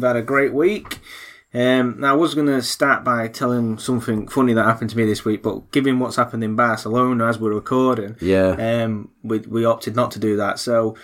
You've had a great week. Um, now, I was going to start by telling something funny that happened to me this week, but given what's happened in Barcelona as we're recording, Yeah. um, we, we opted not to do that. So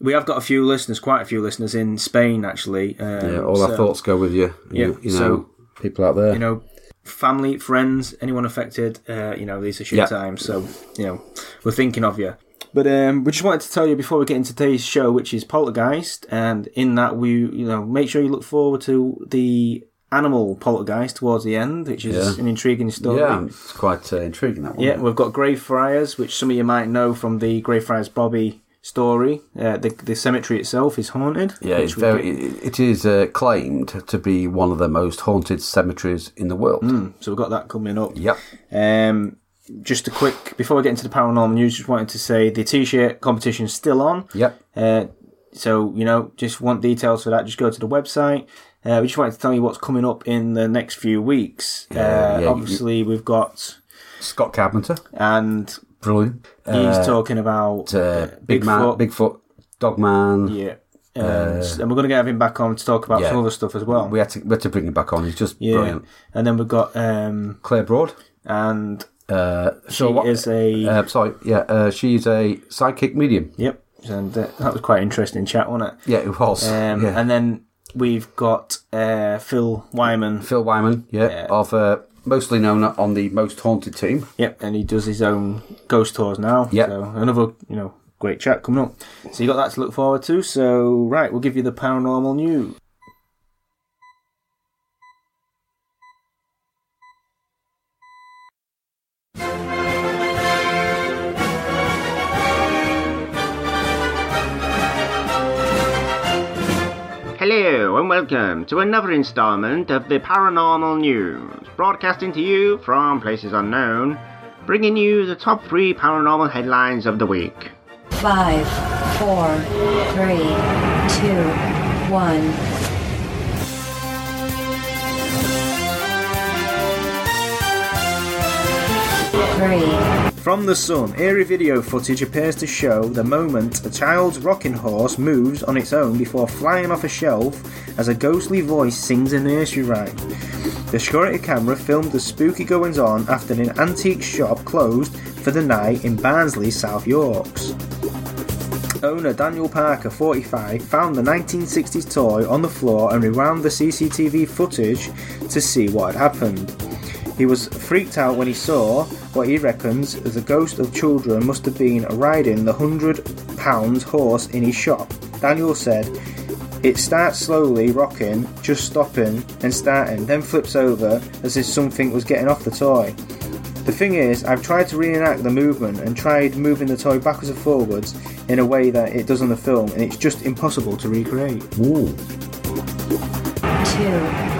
we have got a few listeners, quite a few listeners in Spain, actually. Um, Yeah, all so, our thoughts go with you. Yeah, You, you know, so- people out there. You know, family, friends, anyone affected, uh, you know, these are shit Yeah. times. So, you know, we're thinking of you. But um, we just wanted to tell you before we get into today's show, which is Poltergeist, and in that we, you know, make sure you look forward to the animal poltergeist towards the end, which is Yeah. an intriguing story. yeah, it's quite uh, intriguing that one. Yeah, we've got Greyfriars, which some of you might know from the Greyfriars Bobby story. Uh, the the cemetery itself is haunted. Yeah, it's very. get- It, is uh, claimed to be one of the most haunted cemeteries in the world. So we've got that coming up. Yep. Um, just a quick before we get into the paranormal news, just wanted to say the t-shirt competition's still on. Yep. Uh, so you know, just want details for that, just go to the website. Uh, we just wanted to tell you what's coming up in the next few weeks. uh, yeah, you- obviously, we've got Scott Carpenter, and brilliant. he's Uh, talking about uh, Big Man, Bigfoot. Bigfoot, Dogman. Yeah. And, and we're going to get him back on to talk about Uh, yeah. some other stuff as well. We had to we had to bring him back on. He's just yeah. brilliant. And then we've got um Claire Broad. and Uh, she so what? is a uh, sorry, yeah, uh, she's a psychic medium. yep. And uh, that was quite interesting chat, wasn't it? Yeah, it was. Um, yeah. And then we've got uh, Phil Whyman. Phil Whyman, yeah, Yeah. of uh, mostly known on the Most Haunted team. Yep, and he does his own ghost tours now. Yep. So another, you know, great chat coming up. So you got that to look forward to. So right, we'll give you the paranormal news. Welcome to another installment of the Paranormal News, broadcasting to you from places unknown, bringing you the top three paranormal headlines of the week. Five, four, three, two, one. Three, From the Sun, eerie video footage appears to show the moment a child's rocking horse moves on its own before flying off a shelf as a ghostly voice sings a nursery rhyme. The security camera filmed the spooky goings on after an antique shop closed for the night in Barnsley, South Yorks. Owner Daniel Parker, 45, found the 1960s toy on the floor and rewound the CCTV footage to see what had happened. He was freaked out when he saw what he reckons the ghost of children must have been riding the hundred pounds horse in his shop. Daniel said, It starts slowly rocking, just stopping and starting, then flips over as if something was getting off the toy. The thing is, I've tried to reenact the movement and tried moving the toy backwards and forwards in a way that it does on the film, and it's just impossible to recreate. Ooh. two,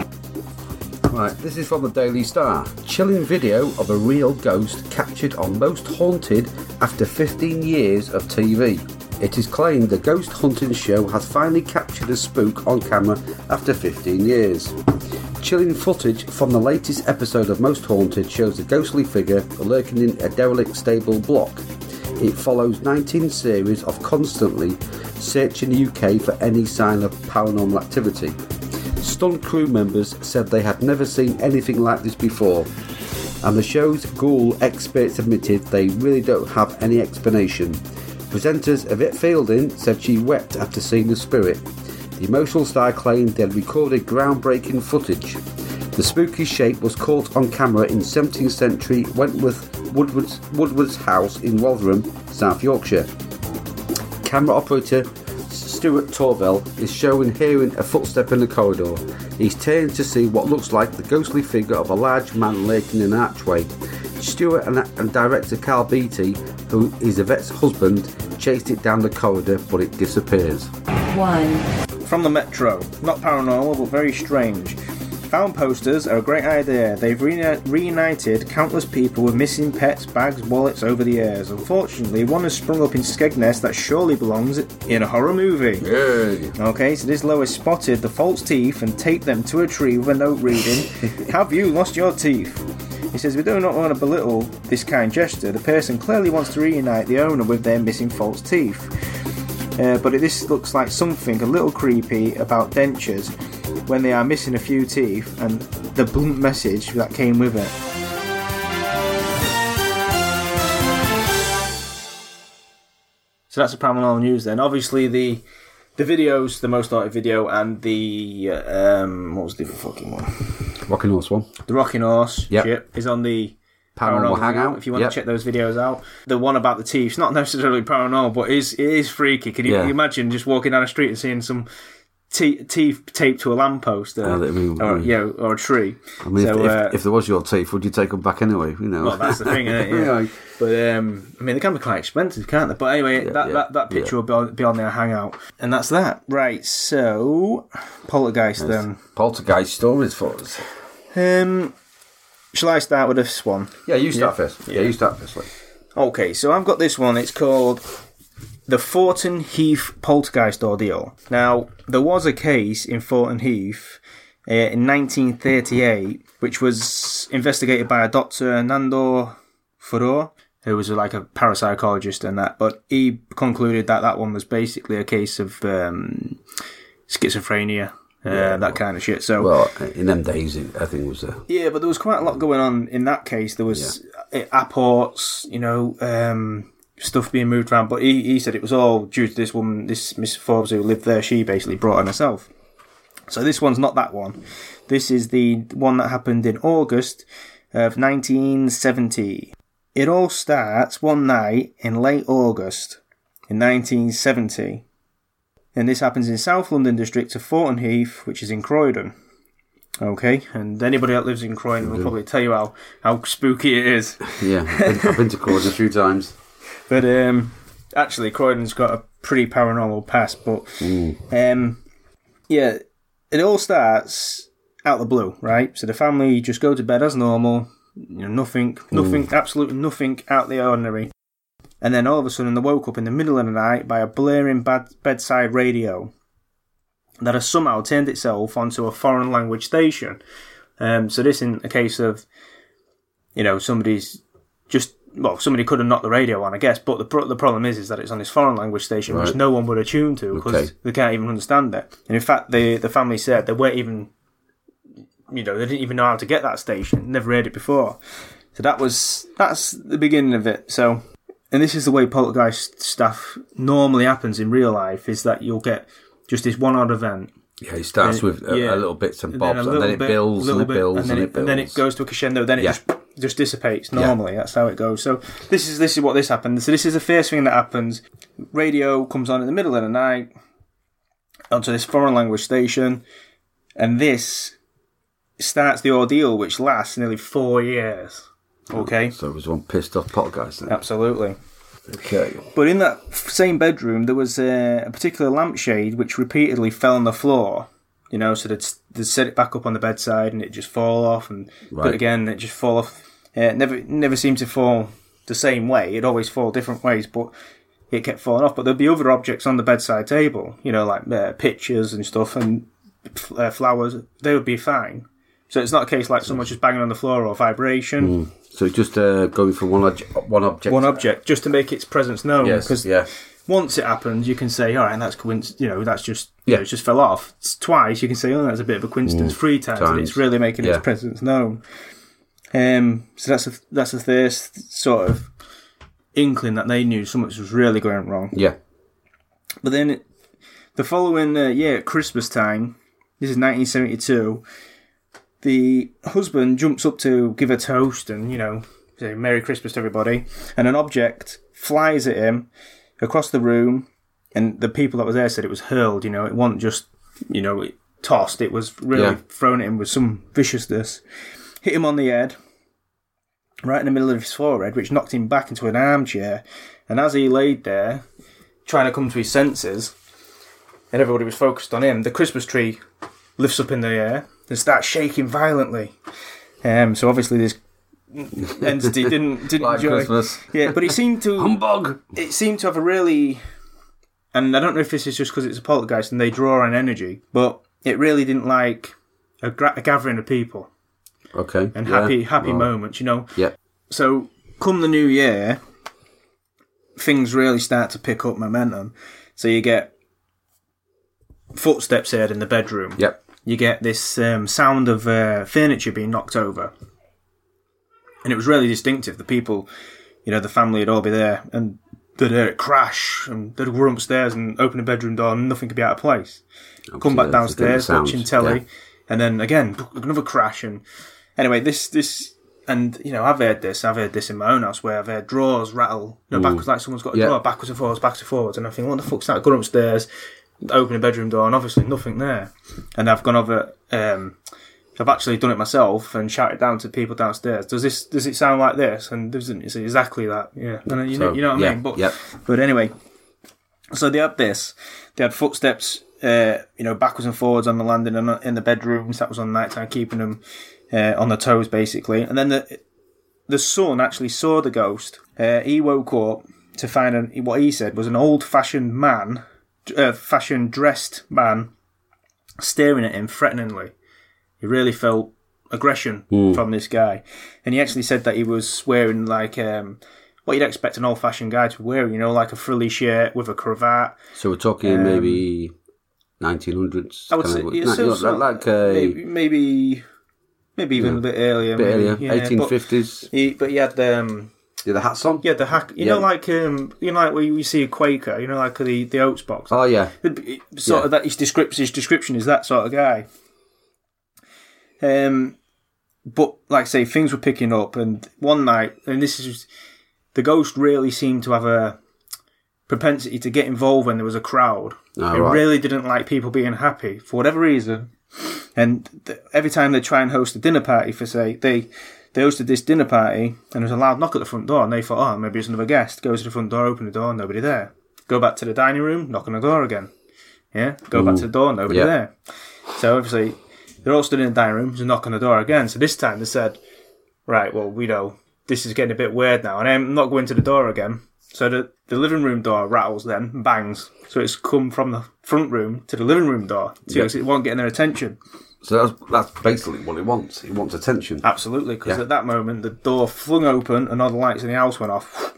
Right, this is from the Daily Star. Chilling video of a real ghost captured on Most Haunted after 15 years of TV. It is claimed the ghost hunting show has finally captured a spook on camera after 15 years. Chilling footage from the latest episode of Most Haunted shows a ghostly figure lurking in a derelict stable block. It follows 19 series of constantly searching the UK for any sign of paranormal activity. Stunned crew members said they had never seen anything like this before, and the show's ghoul experts admitted they really don't have any explanation. Presenters Yvette Fielding said she wept after seeing the spirit. The emotional star claimed they had recorded groundbreaking footage. The spooky shape was caught on camera in 17th century Wentworth Woodward's, Woodward's house in Rotherham, South Yorkshire. Camera operator Stuart Torevell is shown hearing a footstep in the corridor. He's turned to see what looks like the ghostly figure of a large man lurking in an archway. Stuart and, and director Karl Beattie, who is Yvette's husband, chased it down the corridor, but it disappears. one, From the Metro. Not paranormal, but very strange. Found posters are a great idea. They've reuni- reunited countless people with missing pets, bags, wallets over the years. Unfortunately, one has sprung up in Skegness that surely belongs in a horror movie. Yay! Okay, so this Lois spotted the false teeth and taped them to a tree with a note reading, Have you lost your teeth? He says, We do not want to belittle this kind gesture. The person clearly wants to reunite the owner with their missing false teeth. Uh, but this looks like something a little creepy about dentures when they are missing a few teeth and the blunt message that came with it. So that's the paranormal news then. Obviously the the videos, the most liked video, and the uh, um, what was the fucking one? Rocking Horse one. The Rocking Horse Yep. ship is on the Paranormal Hangout. If you want Yep. to check those videos out, the one about the teeth, it's not necessarily paranormal, but it is, it is freaky. Can you, Yeah. imagine just walking down the street and seeing some te- teeth taped to a lamppost, uh, Oh, I mean, or mm. you know, or a tree? I mean, So, if, if, uh, if there was your teeth, would you take them back anyway? You know. Well, that's the thing, isn't it? Yeah. But um, I mean, they can be quite expensive, can't they? But anyway, that, yeah, that that picture will be on, their hangout, and that's that. Right. So, poltergeist then. Poltergeist stories for us. Um, shall I start with this one? Yeah, you start first. Yeah, you start first. Like. Okay, so I've got this one. It's called the Thornton Heath Poltergeist Ordeal. Now, there was a case in Thornton Heath uh, in 1938, which was investigated by a Dr. Nandor Fodor, who was like a parapsychologist and that, but he concluded that that one was basically a case of um, schizophrenia. Uh, that kind of shit. So Well, in them days, it, I think it was a. yeah, but there was quite a lot going on in that case. There was uh apports, you know, um, stuff being moved around. But he, he said it was all due to this woman, this Miss Forbes who lived there. She basically brought on herself. So this one's not that one. This is the one that happened in August of 1970. It all starts one night in late August in 1970. And this happens in South London district of Thornton Heath, which is in Croydon. Okay, and anybody that lives in Croydon will probably tell you how, how spooky it is. Yeah, I've been to Croydon a few times. But um, actually, Croydon's got a pretty paranormal past. But um, yeah, it all starts out of the blue, right? So the family just go to bed as normal. You know, nothing, nothing, absolutely nothing out the ordinary. And then all of a sudden, they woke up in the middle of the night by a blaring bad bedside radio that has somehow turned itself onto a foreign language station. Um, so this isn't a case of, you know, somebody's just well, somebody could have knocked the radio on, I guess. But the pro- the problem is, is that it's on this foreign language station, which no one would have tuned to because Okay. they can't even understand it. And in fact, the the family said they weren't even, you know, they didn't even know how to get that station. Never heard it before. So that was that's the beginning of it. So, and this is the way poltergeist stuff normally happens in real life: is that you'll get just this one odd event, Yeah, it starts with a, Yeah. a little bits and and bobs, and then it bit- builds and it bit, builds and then, and it, it builds. and then it goes to a crescendo. Then it Yeah. just just dissipates normally. That's how it goes. So this is this is what this happened. So this is the first thing that happens. Radio comes on in the middle of the night onto this foreign language station, and this starts the ordeal, which lasts nearly four years. Oh, okay, So it was one pissed off poltergeist. Then. absolutely. Okay. But in that same bedroom, there was a, a particular lampshade which repeatedly fell on the floor. You know, so they'd, they'd set it back up on the bedside and it just fall off, and Right. but again it just fall off. It never never seemed to fall the same way. It'd always fall different ways, but it kept falling off. But there'd be other objects on the bedside table. You know, like uh, pictures and stuff and uh, flowers. They would be fine. So it's not a case like someone just banging on the floor or vibration. So just uh, going from one one object. One object just to make its presence known. Yes. Yeah. Once it happens, you can say, all right, that's coincidence. You know, that's just you Yeah. know, it just fell off. It's twice, you can say, oh, that's a bit of a coincidence. Three times, times. it's really making Yeah. its presence known. Um, so that's a that's a first sort of inkling that they knew something was really going wrong. Yeah. But then it, the following uh, year, at Christmas time, this is 1972, the husband jumps up to give a toast and, you know, say Merry Christmas to everybody, and an object flies at him across the room, and the people that was there said it was hurled, you know, it wasn't just, you know, it tossed, it was really Yeah. thrown at him with some viciousness. Hit him on the head, right in the middle of his forehead, which knocked him back into an armchair, and as he laid there, trying to come to his senses, and everybody was focused on him, the Christmas tree lifts up in the air and starts shaking violently. Um, so obviously this entity didn't didn't Like enjoy. Christmas. Yeah, but it seemed to Humbug. it seemed to have a really, and I don't know if this is just because it's a poltergeist and they draw on energy, but it really didn't like a, gra- a gathering of people Okay. and yeah. happy happy Right. moments, you know. Yeah. So, come the new year, things really start to pick up momentum. So you get footsteps heard in the bedroom. Yep. You get this um, sound of uh, furniture being knocked over, and it was really distinctive. The people, you know, the family would all be there, and they'd hear it crash, and they'd run upstairs and open the bedroom door, and nothing could be out of place. Come back downstairs, watching telly, yeah. and then again another crash. And anyway, this this and you know I've heard this. I've heard this in my own house where I've heard drawers rattle, you know, backwards like someone's got a Yeah. drawer backwards and forwards, backwards and forwards, and I think what the fuck's that? Going upstairs, open the bedroom door, and obviously nothing there. And I've gone over. Um, I've actually done it myself and shouted down to people downstairs. Does this? Does it sound like this? And doesn't it's exactly that? Yeah. And you know, you know what yeah, I mean. But yep. but anyway, so they had this. They had footsteps, uh, you know, backwards and forwards on the landing and in the bedrooms. That was on night time, keeping them uh, on their toes, basically. And then the the son actually saw the ghost. Uh, he woke up to find an, what he said was an old fashioned man, uh, fashion dressed man, staring at him threateningly. He really felt aggression from this guy, and he actually said that he was wearing like um, what you'd expect an old fashioned guy to wear. You know, like a frilly shirt with a cravat. So we're talking maybe 1900s. Um, I would say of- yeah, so- so- like a maybe, maybe maybe even a bit earlier. bit maybe, earlier, yeah, but 1850s. He, but he had um, Yeah, the hats on. yeah the hack. You Yeah. know, like um, you know, like where you see a Quaker. You know, like the the oats box. Oh yeah, sort Yeah. of that his description his description is that sort of guy. Um, but like I say, things were picking up, and one night, and this is the ghost really seemed to have a propensity to get involved when there was a crowd. Oh, it right. really didn't like people being happy for whatever reason. And th- every time they try and host a dinner party, for say they they hosted this dinner party, and there was a loud knock at the front door, and they thought, oh, maybe it's another guest. Go to the front door, open the door, nobody there. Go back to the dining room, knock on the door again. Yeah, go back to the door, nobody Yeah. there. So obviously, they're all stood in the dining room, there's a knock on the door again. So this time they said, right, well, we know this is getting a bit weird now, and I'm not going to the door again. So the, the living room door rattles then, bangs. So it's come from the front room to the living room door. So Yeah. it won't get their attention. so that's that's basically what he wants. He wants attention. Absolutely, because Yeah. at that moment the door flung open and all the lights in the house went off.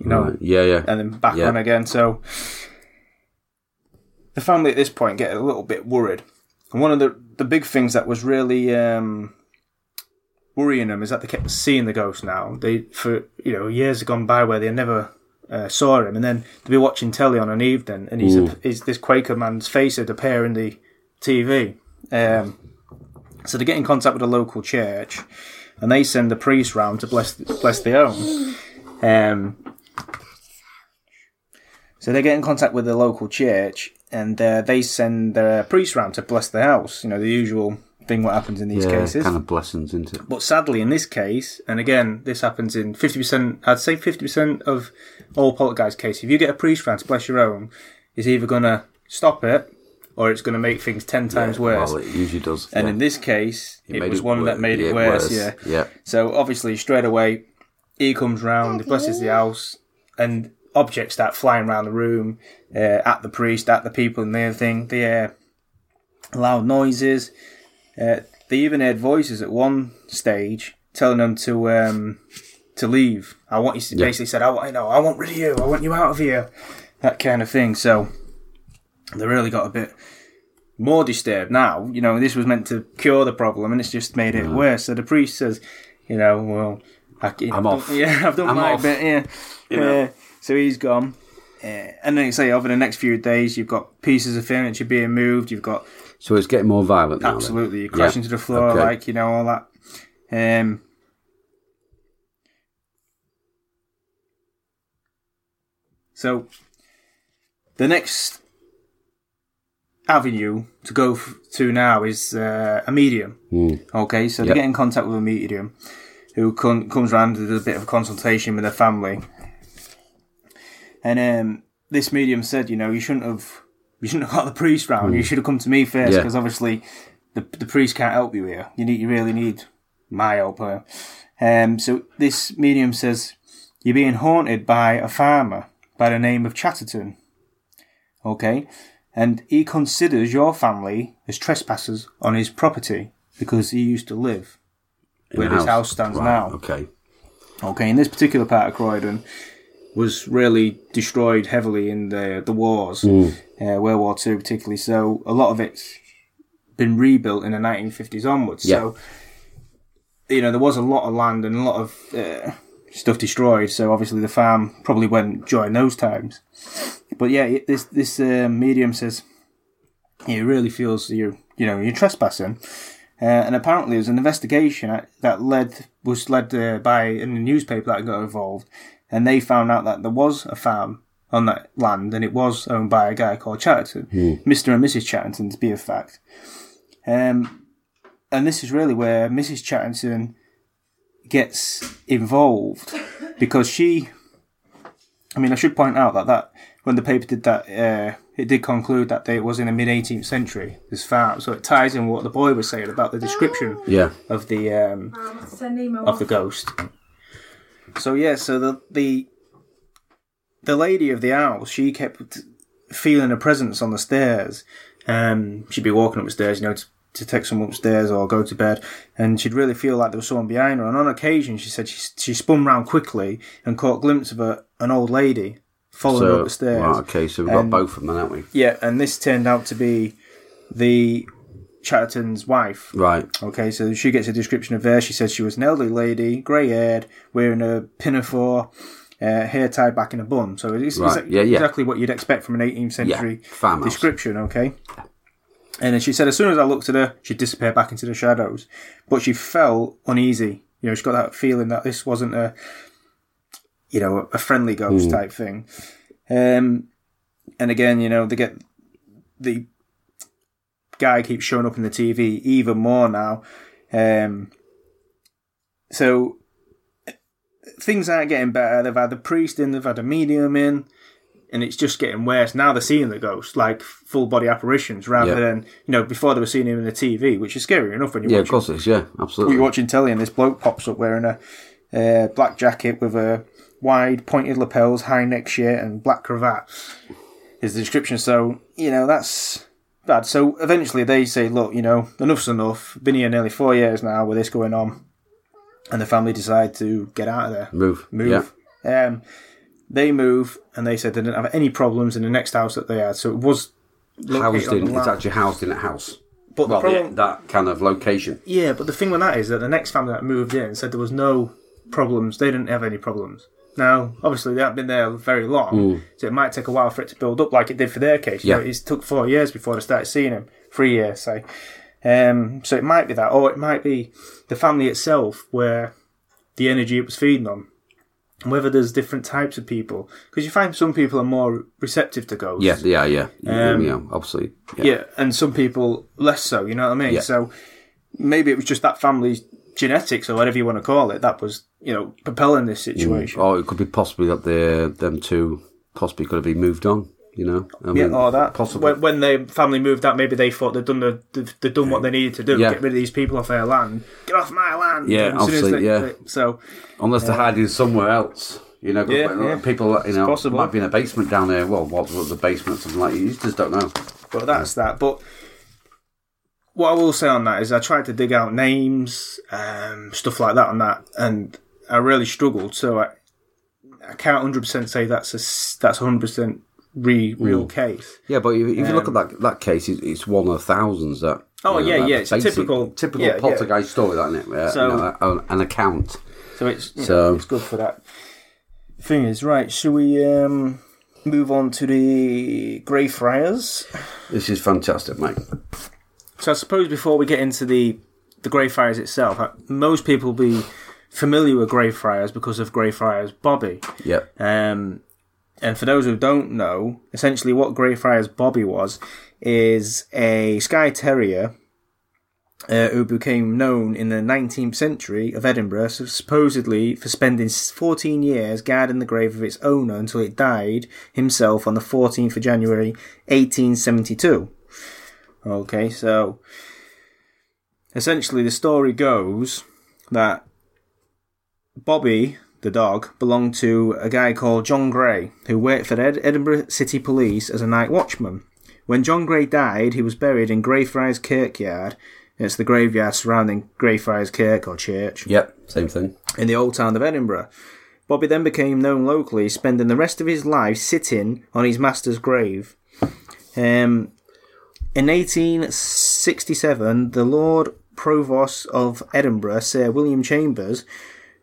You know, Right, Yeah, yeah. and then back Yeah. on again. So the family at this point get a little bit worried. And one of the the big things that was really um, worrying them is that they kept seeing the ghost. Now they for you know years have gone by where they never. Uh, saw him, and then they'd be watching telly on an evening, and he's, a, he's this Quaker man's face had appear in the TV. Um, so they get in contact with a local church, and they send the priest round to bless bless the home. Um, so they get in contact with the local church, and uh, they send their priest round to bless the house. You know the usual thing what happens in these yeah, cases. kind of blessings, isn't it? But sadly, in this case, and again, this happens in fifty percent. I'd say fifty percent of all poltergeist cases. If you get a priest round to bless your own, it's either going to stop it or it's going to make things ten times worse. Well, it usually does. and yeah. in this case, it, made was one wor- that made it yeah, worse. Yeah. Yeah. So obviously, straight away, he comes round, he blesses the house, and objects start flying around the room uh, at the priest, at the people, and everything. They hear loud noises. Uh, they even heard voices at one stage telling them to um, to leave. I want you. to Basically said, "I want you know, I want rid of you. I want you out of here." That kind of thing. So they really got a bit more disturbed now. You know, this was meant to cure the problem, and it's just made it worse. So the priest says, "You know, well, I, I'm off. Yeah, I've done I'm my off. bit. Yeah, yeah. So he's gone." Uh, and then you say over the next few days, you've got pieces of furniture being moved. You've got So it's getting more violent now. absolutely you crash Yeah. into the floor, Okay. like you know all that. Um, so the next avenue to go f- to now is uh, a medium. Okay, so they get in contact with a medium who comes around and does a bit of a consultation with their family. And um, this medium said, you know, you shouldn't have, you shouldn't have got the priest round. You should have come to me first Yeah. because obviously the the priest can't help you here. You need, you really need my help here. Um, so this medium says you're being haunted by a farmer by the name of Chatterton. Okay, and he considers your family as trespassers on his property because he used to live In where the this house stands Right, now. Okay. Okay, in this particular part of Croydon, was really destroyed heavily in the the wars, uh, World War Two particularly. So a lot of it's been rebuilt in the 1950s onwards. Yeah. So you know there was a lot of land and a lot of uh, stuff destroyed. So obviously the farm probably went during those times. But yeah, this this uh, medium says he really feels you you know you're trespassing. Uh, and apparently, there was an investigation that- led was led uh, by a newspaper that got involved, and they found out that there was a farm on that land, and it was owned by a guy called Chatterton, Mister and Mrs. Chatterton, to be a fact. Um, and this is really where Mrs. Chatterton gets involved because she. I mean, I should point out that that when the paper did that, uh, it did conclude that it was in the mid 18th century. This farm, so it ties in what the boy was saying about the description Yeah. of the um, of the ghost. So yeah, so the the the lady of the house, she kept feeling a presence on the stairs. Um, she'd be walking up the stairs, you know, to, to take someone upstairs or go to bed, and she'd really feel like there was someone behind her. And on occasion, she said she she spun round quickly and caught a glimpse of a, an old lady following her So, up the stairs. right, okay, so we've got And- both of them, haven't we? Yeah, and this turned out to be the Chatterton's wife. Right. Okay, so she gets a description of her. She says she was an elderly lady, grey haired, wearing a pinafore, uh, hair tied back in a bun. So it's, Right, it's yeah, yeah. exactly what you'd expect from an 18th century Yeah, description, okay? And then she said as soon as I looked at her, she'd disappear back into the shadows. But she felt uneasy. You know, she's got that feeling that this wasn't a, you know, a friendly ghost Hmm. type thing. Um, and again, you know, they get the guy keeps showing up in the TV even more now. Um, so things aren't getting better. They've had the priest in, they've had a medium in, and it's just getting worse. Now they're seeing the ghost, like full body apparitions, rather Yeah. than you know before they were seeing him in the TV, which is scary enough when you're Yeah, of watching. course it is. Yeah, absolutely. You're watching telly and this bloke pops up wearing a uh, black jacket with a wide pointed lapels, high neck shirt, and black cravat. Is the description. So you know that's bad. So eventually they say, look, you know, enough's enough. Been here nearly four years now with this going on, and the family decide to get out of there Move. move. Um, they move, and they said they didn't have any problems in the next house that they had. So it was Housed in. It's actually housed in a house. But Well, the problem, yeah, that kind of location. yeah, but the thing with that is that the next family that moved in said there was no problems. They didn't have any problems. Now, obviously, they haven't been there very long, so it might take a while for it to build up, like it did for their case. You Yeah. know, it took four years before they started seeing him. Three years, say. Um, so it might be that, or it might be the family itself, where the energy it was feeding on. And Whether there's different types of people, because you find some people are more receptive to ghosts. Yeah, yeah, yeah. Um, yeah, obviously. Yeah. Yeah, and some people less so. You know what I mean? Yeah. So maybe it was just that family's genetics or whatever you want to call it that was you know propelling this mm. situation. Or it could be possibly that they them two possibly could have been moved on. You know. I yeah, mean, or that. Possibly. When, when the family moved out, maybe they thought they'd done the they've, they'd done what they needed to do. Yeah. Get rid of these people off their land. Get off my land. Yeah, And as soon as obviously, they- yeah. they- so Unless they're hiding somewhere else. You know, Yeah, uh, yeah. people, you know, possible. might be in a basement down there. Well, what was the basement? Something like you just don't know. But that's that. But what I will say on that is I tried to dig out names, um, stuff like that on that, and I really struggled. So I, I can't hundred percent say that's a that's hundred percent re, real case. Yeah, but if, if you look at that that case, it's, it's one of thousands that. Um, Oh, you know, yeah, yeah, it's a basic- typical- typical yeah, yeah. poltergeist story, that isn't it? Uh, So- you know, an, an account. So it's So- know, it's good for that. Thing is, right? Should we um, move on to the Greyfriars? This is fantastic, mate. So I suppose before we get into the the Greyfriars itself, uh, most people will be familiar with Greyfriars because of Greyfriars Bobby. Yep. Um, and for those who don't know, essentially what Greyfriars Bobby was is a Skye Terrier uh, who became known in the 19th century of Edinburgh, so supposedly for spending 14 years guarding the grave of its owner until it died himself on the 14th of January 1872. Okay, so essentially the story goes that Bobby, the dog, belonged to a guy called John Gray, who worked for Ed- Edinburgh City Police as a night watchman. When John Gray died, he was buried in Greyfriars Kirkyard. It's the graveyard surrounding Greyfriars Kirk or church Yep. Same thing. in the old town of Edinburgh. Bobby then became known locally, spending the rest of his life sitting on his master's grave. Um, in 1867, the Lord Provost of Edinburgh, Sir William Chambers,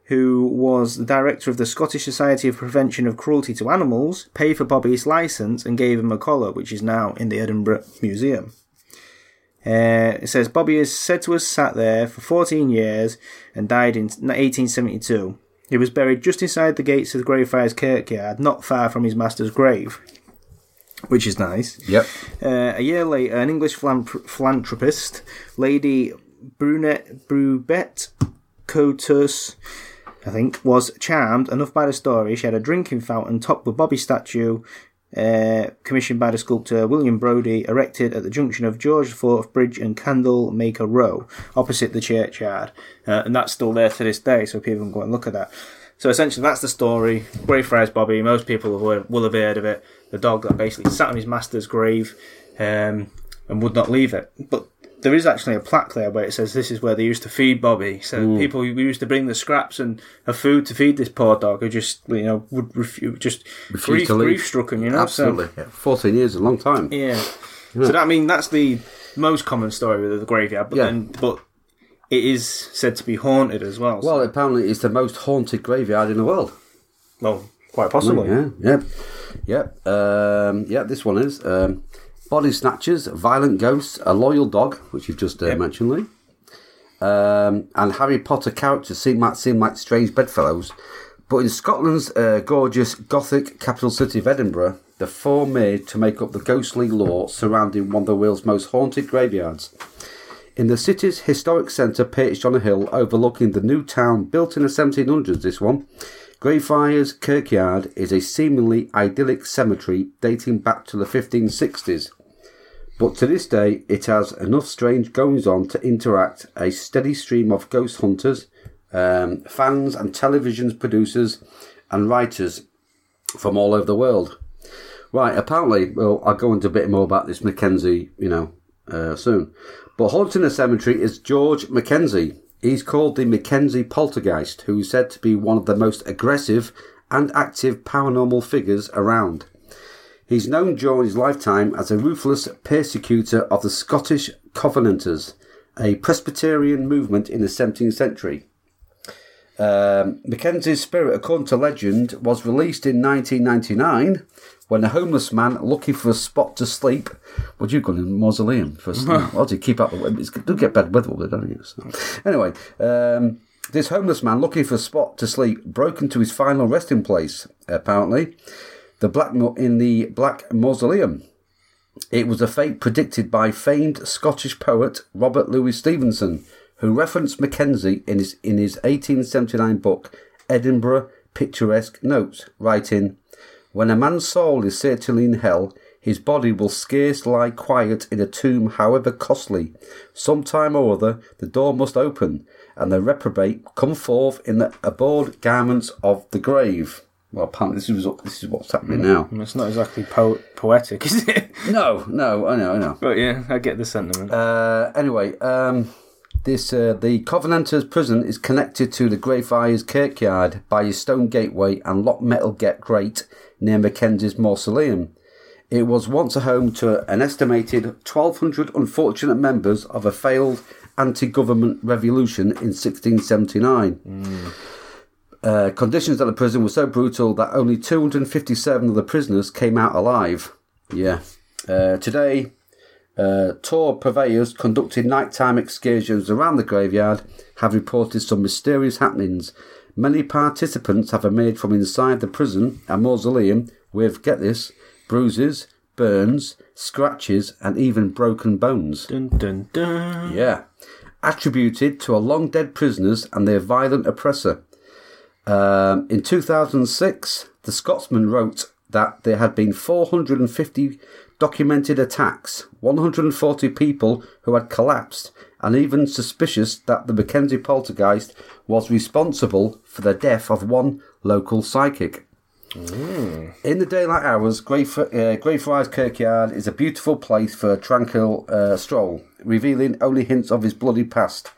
who was the director of the Scottish Society of Prevention of Cruelty to Animals, paid for Bobby's license and gave him a collar, which is now in the Edinburgh Museum. Uh, it says Bobby is said to have sat there for 14 years and died in 1872. He was buried just inside the gates of the Greyfriars Kirkyard, not far from his master's grave, which is nice. Yep. Uh, a year later, an English philanthropist, Lady Brunette Brubette Cotus, I think, was charmed enough by the story. She had a drinking fountain topped with Bobby statue, uh, commissioned by the sculptor William Brodie, erected at the junction of George IV Bridge and Candlemaker Row, opposite the churchyard. Uh, and that's still there to this day, so people can go and look at that. So essentially, that's the story. Greyfriars Bobby, most people will, will have heard of it. The dog that basically sat on his master's grave um, and would not leave it. But there is actually a plaque there where it says this is where they used to feed Bobby. So people who used to bring the scraps and of food to feed this poor dog who just you know would refuse, just grief, to leave. grief struck him. You know, So- Absolutely. Yeah. 14 years, a long time. yeah. So that I mean that's the most common story with the graveyard, but Yeah. then but it is said to be haunted as well. so- Well, apparently it's the most haunted graveyard in the world. well, quite possibly. Yeah, yep, yep, um, yeah. This one is um, body snatchers, violent ghosts, a loyal dog, which you've just uh, Yep. mentioned, Lee, um, and Harry Potter characters seem might seem like strange bedfellows, but in Scotland's uh, gorgeous Gothic capital city of Edinburgh, the four made to make up the ghostly lore surrounding one of the world's most haunted graveyards. In the city's historic centre, perched on a hill overlooking the new town built in the 1700s, this one, Greyfriars Kirkyard is a seemingly idyllic cemetery dating back to the 1560s. But to this day, it has enough strange goings on to interact a steady stream of ghost hunters, um, fans, and television producers and writers from all over the world. Right, apparently, well, I'll go into a bit more about this Mackenzie, you know, uh, soon. But haunting the cemetery is George Mackenzie. He's called the Mackenzie Poltergeist, who is said to be one of the most aggressive and active paranormal figures around. He's known during his lifetime as a ruthless persecutor of the Scottish Covenanters, a Presbyterian movement in the 17th century. Um, Mackenzie's spirit, according to legend, was released in 1999 when a homeless man looking for a spot to sleep. Would you go in a mausoleum for sleep? Or do you keep up? It's do get bad weather, don't you? So, anyway, um, this homeless man looking for a spot to sleep broke into his final resting place. Apparently, the black in the Black Mausoleum. It was a fate predicted by famed Scottish poet Robert Louis Stevenson, who referenced Mackenzie in his in his 1879 book Edinburgh Picturesque Notes, writing, "When a man's soul is certainly in hell, his body will scarce lie quiet in a tomb, however costly. Some time or other, the door must open, and the reprobate come forth in the abhorred garments of the grave." Well, apparently this is this is what's happening now. It's not exactly po- poetic, is it? No, no, I know, I know. but yeah, I get the sentiment. Uh, anyway, um, this uh, the Covenanters prison is connected to the Greyfriars Kirkyard by a stone gateway and locked metal get grate near Mackenzie's mausoleum. It was once a home to an estimated 1,200 unfortunate members of a failed anti-government revolution in 1679. Uh, conditions at the prison were so brutal that only 257 of the prisoners came out alive. Yeah. Uh, today, uh, tour purveyors conducting nighttime excursions around the graveyard have reported some mysterious happenings. Many participants have emerged from inside the prison and mausoleum with, get this, bruises, burns, scratches, and even broken bones. dun dun dun. Yeah. Attributed to a long dead prisoners and their violent oppressor. Um, in 2006, the Scotsman wrote that there had been 450 documented attacks, 140 people who had collapsed, and even suspicious that the Mackenzie poltergeist was responsible for the death of one local psychic. In the daylight hours, Greyf- uh, Greyfriars Kirkyard is a beautiful place for a tranquil uh, stroll, revealing only hints of his bloody past.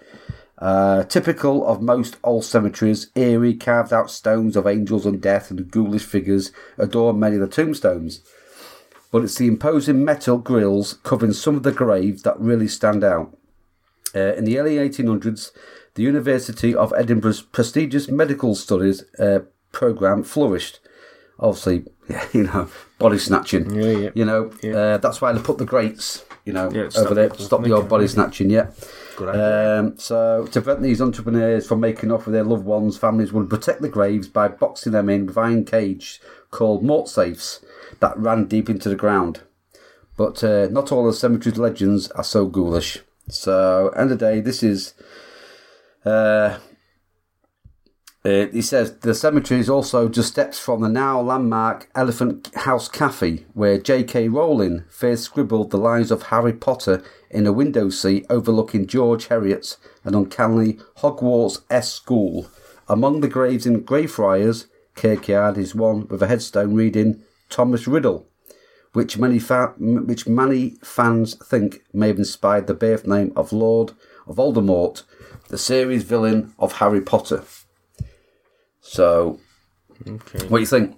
Uh, typical of most old cemeteries, eerie carved out stones of angels and death and ghoulish figures adorn many of the tombstones. But it's the imposing metal grills covering some of the graves that really stand out. Uh, in the early 1800s, the University of Edinburgh's prestigious medical studies uh, program flourished. Obviously, you know, body snatching. Yeah, yeah. You know, Yeah. uh, that's why they put the grates, you know, Yeah, over there to people stop the old body snatching. Yeah. Good idea. Um, so, to prevent these entrepreneurs from making off with their loved ones, families would protect the graves by boxing them in with iron cage called mort safes that ran deep into the ground. But uh, not all the cemetery's legends are so ghoulish. So, end of the day, this is. Uh, uh, he says the cemetery is also just steps from the now landmark Elephant House Cafe, where J.K. Rowling first scribbled the lines of Harry Potter in a window seat overlooking George Heriot's and uncannily Hogwarts-esque school. Among the graves in Greyfriars Kirkyard is one with a headstone reading Thomas Riddle, which many fa- which many fans think may have inspired the birth name of Lord of Voldemort, the series villain of Harry Potter. So, Okay. what do you think?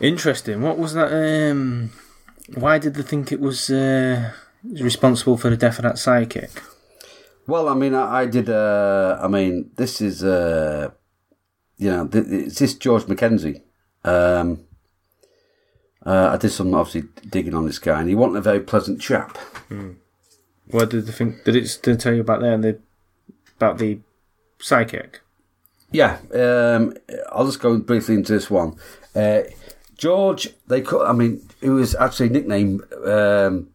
Interesting. What was that? Um, why did they think it was uh, responsible for the death of that psychic? Well, I mean, I, I did. Uh, I mean, this is, uh, you know, th- it's this George Mackenzie. Um, uh, I did some obviously digging on this guy, and he wasn't a very pleasant chap. What did they think? Did it did it tell you about there? The about the psychic. Yeah, um, I'll just go briefly into this one. Uh, George, they call, I mean, he was actually nicknamed um,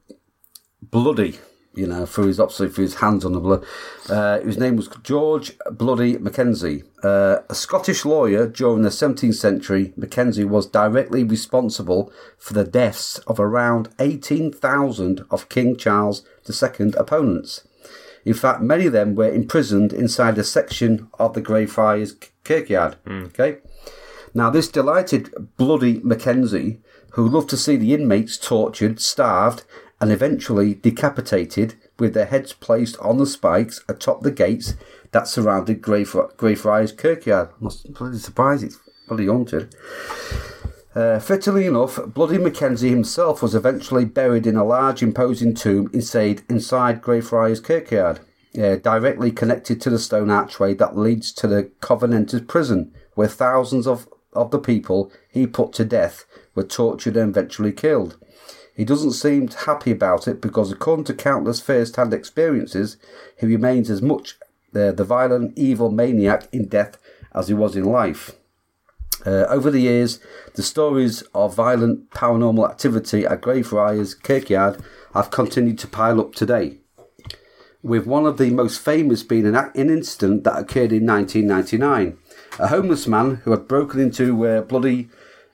Bloody, you know, for his obviously for his hands on the blood. Uh, his name was George Bloody Mackenzie, uh, a Scottish lawyer during the 17th century. Mackenzie was directly responsible for the deaths of around 18,000 of King Charles II opponents. In fact, many of them were imprisoned inside a section of the Greyfriars Kirkyard. Okay. Now, this delighted bloody Mackenzie, who loved to see the inmates tortured, starved, and eventually decapitated, with their heads placed on the spikes atop the gates that surrounded Greyfriars Kirkyard. I'm bloody surprised it's bloody haunted. Uh, fittingly enough, Bloody Mackenzie himself was eventually buried in a large, imposing tomb inside, inside Greyfriars Kirkyard, uh, directly connected to the stone archway that leads to the Covenanters prison, where thousands of, of the people he put to death were tortured and eventually killed. He doesn't seem happy about it because, according to countless first hand experiences, he remains as much uh, the violent, evil maniac in death as he was in life. Uh, over the years, the stories of violent paranormal activity at Greyfriars Kirkyard have continued to pile up today, with one of the most famous being an, an incident that occurred in 1999. A homeless man who had broken into uh, bloody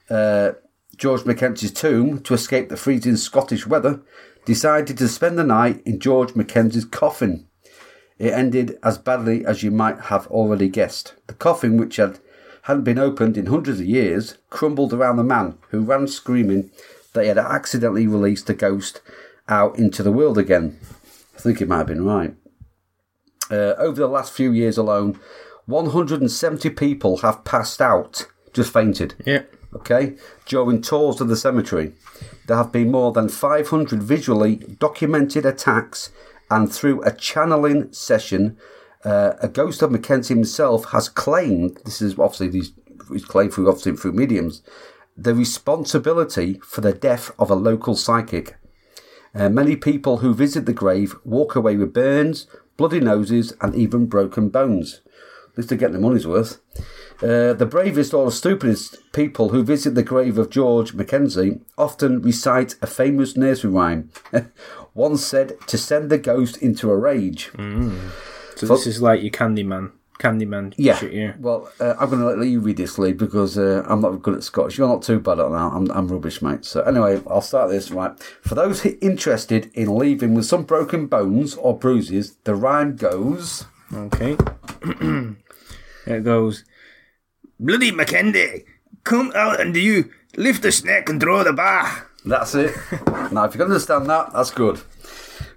uh, George Mackenzie's tomb to escape the freezing Scottish weather decided to spend the night in George Mackenzie's coffin. It ended as badly as you might have already guessed. The coffin, which had hadn't been opened in hundreds of years, crumbled around the man, who ran screaming that he had accidentally released a ghost out into the world again. I think he might have been right. Uh, over the last few years alone, 170 people have passed out, just fainted Yeah. Okay, during tours of the cemetery. There have been more than 500 visually documented attacks, and through a channeling session, uh, a ghost of Mackenzie himself has claimed this is obviously these he's claimed through obviously through mediums the responsibility for the death of a local psychic. Uh, many people who visit the grave walk away with burns, bloody noses, and even broken bones. Least they're getting their money's worth. Uh, the bravest or the stupidest people who visit the grave of George Mackenzie often recite a famous nursery rhyme. One said to send the ghost into a rage. So this is like your Candyman. Candyman. Yeah. Shit, yeah. Well, uh, I'm going to let you read this, Lee, because uh, I'm not good at Scottish. You're not too bad at that. I'm, I'm rubbish, mate. So anyway, I'll start this right. For those interested in leaving with some broken bones or bruises, the rhyme goes. Okay. it goes. Bloody Mackenzie, come out and do you lift the snake and draw the bar. That's it. now, if you can understand that, that's good.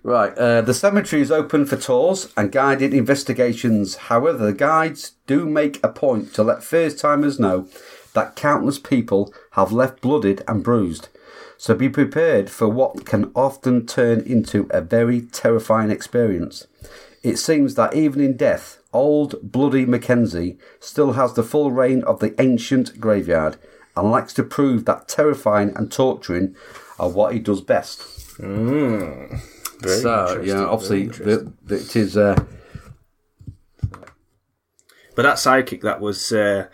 Right, uh, the cemetery is open for tours and guided investigations. However, the guides do make a point to let first timers know that countless people have left blooded and bruised. So be prepared for what can often turn into a very terrifying experience. It seems that even in death, old bloody Mackenzie still has the full reign of the ancient graveyard and likes to prove that terrifying and torturing are what he does best. Very so, yeah, obviously, the, the, it is. Uh, But that psychic that was uh,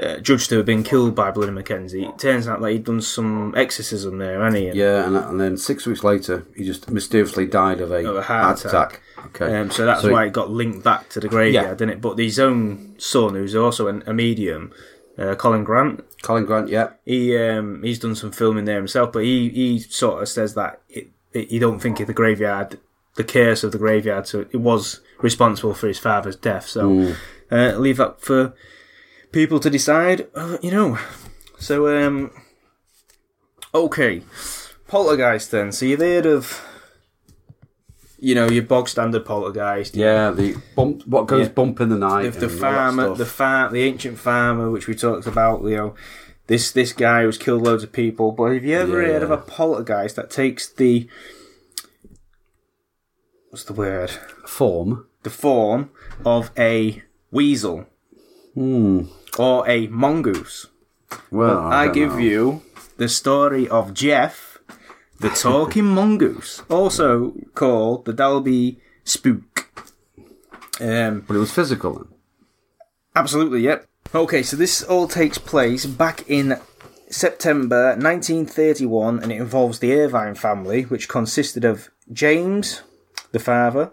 uh, judged to have been killed by Bloody Mackenzie, it turns out that he'd done some exorcism there, hadn't he? And, yeah, and, and then six weeks later, he just mysteriously died of a, Of a heart attack. Okay, Um, so that's So why it got linked back to the graveyard, Yeah. didn't it? But his own son, who's also an, a medium, uh, Colin Grant, Colin Grant, yeah, he um, he's done some filming there himself, but he, he sort of says that it, it, you don't think of the graveyard, the curse of the graveyard, so it was responsible for his father's death. So uh, leave that for people to decide, uh, you know. So um, okay, poltergeist then. So you've heard of, you know, your bog standard poltergeist. yeah. The bump, what goes Yeah. bump in the night. the, the and all that farmer, stuff. the far, the ancient farmer, which we talked about. You know, this this guy who's killed loads of people. But have you ever heard of a poltergeist that takes the what's the word? form. The form of a weasel or a mongoose. Well, I, don't give know. you the story of Gef, the talking mongoose, also called the Dalby Spook. Um, but it was physical. Then. Absolutely, yep. Okay, so this all takes place back in September 1931 and it involves the Irvine family, which consisted of James, the father,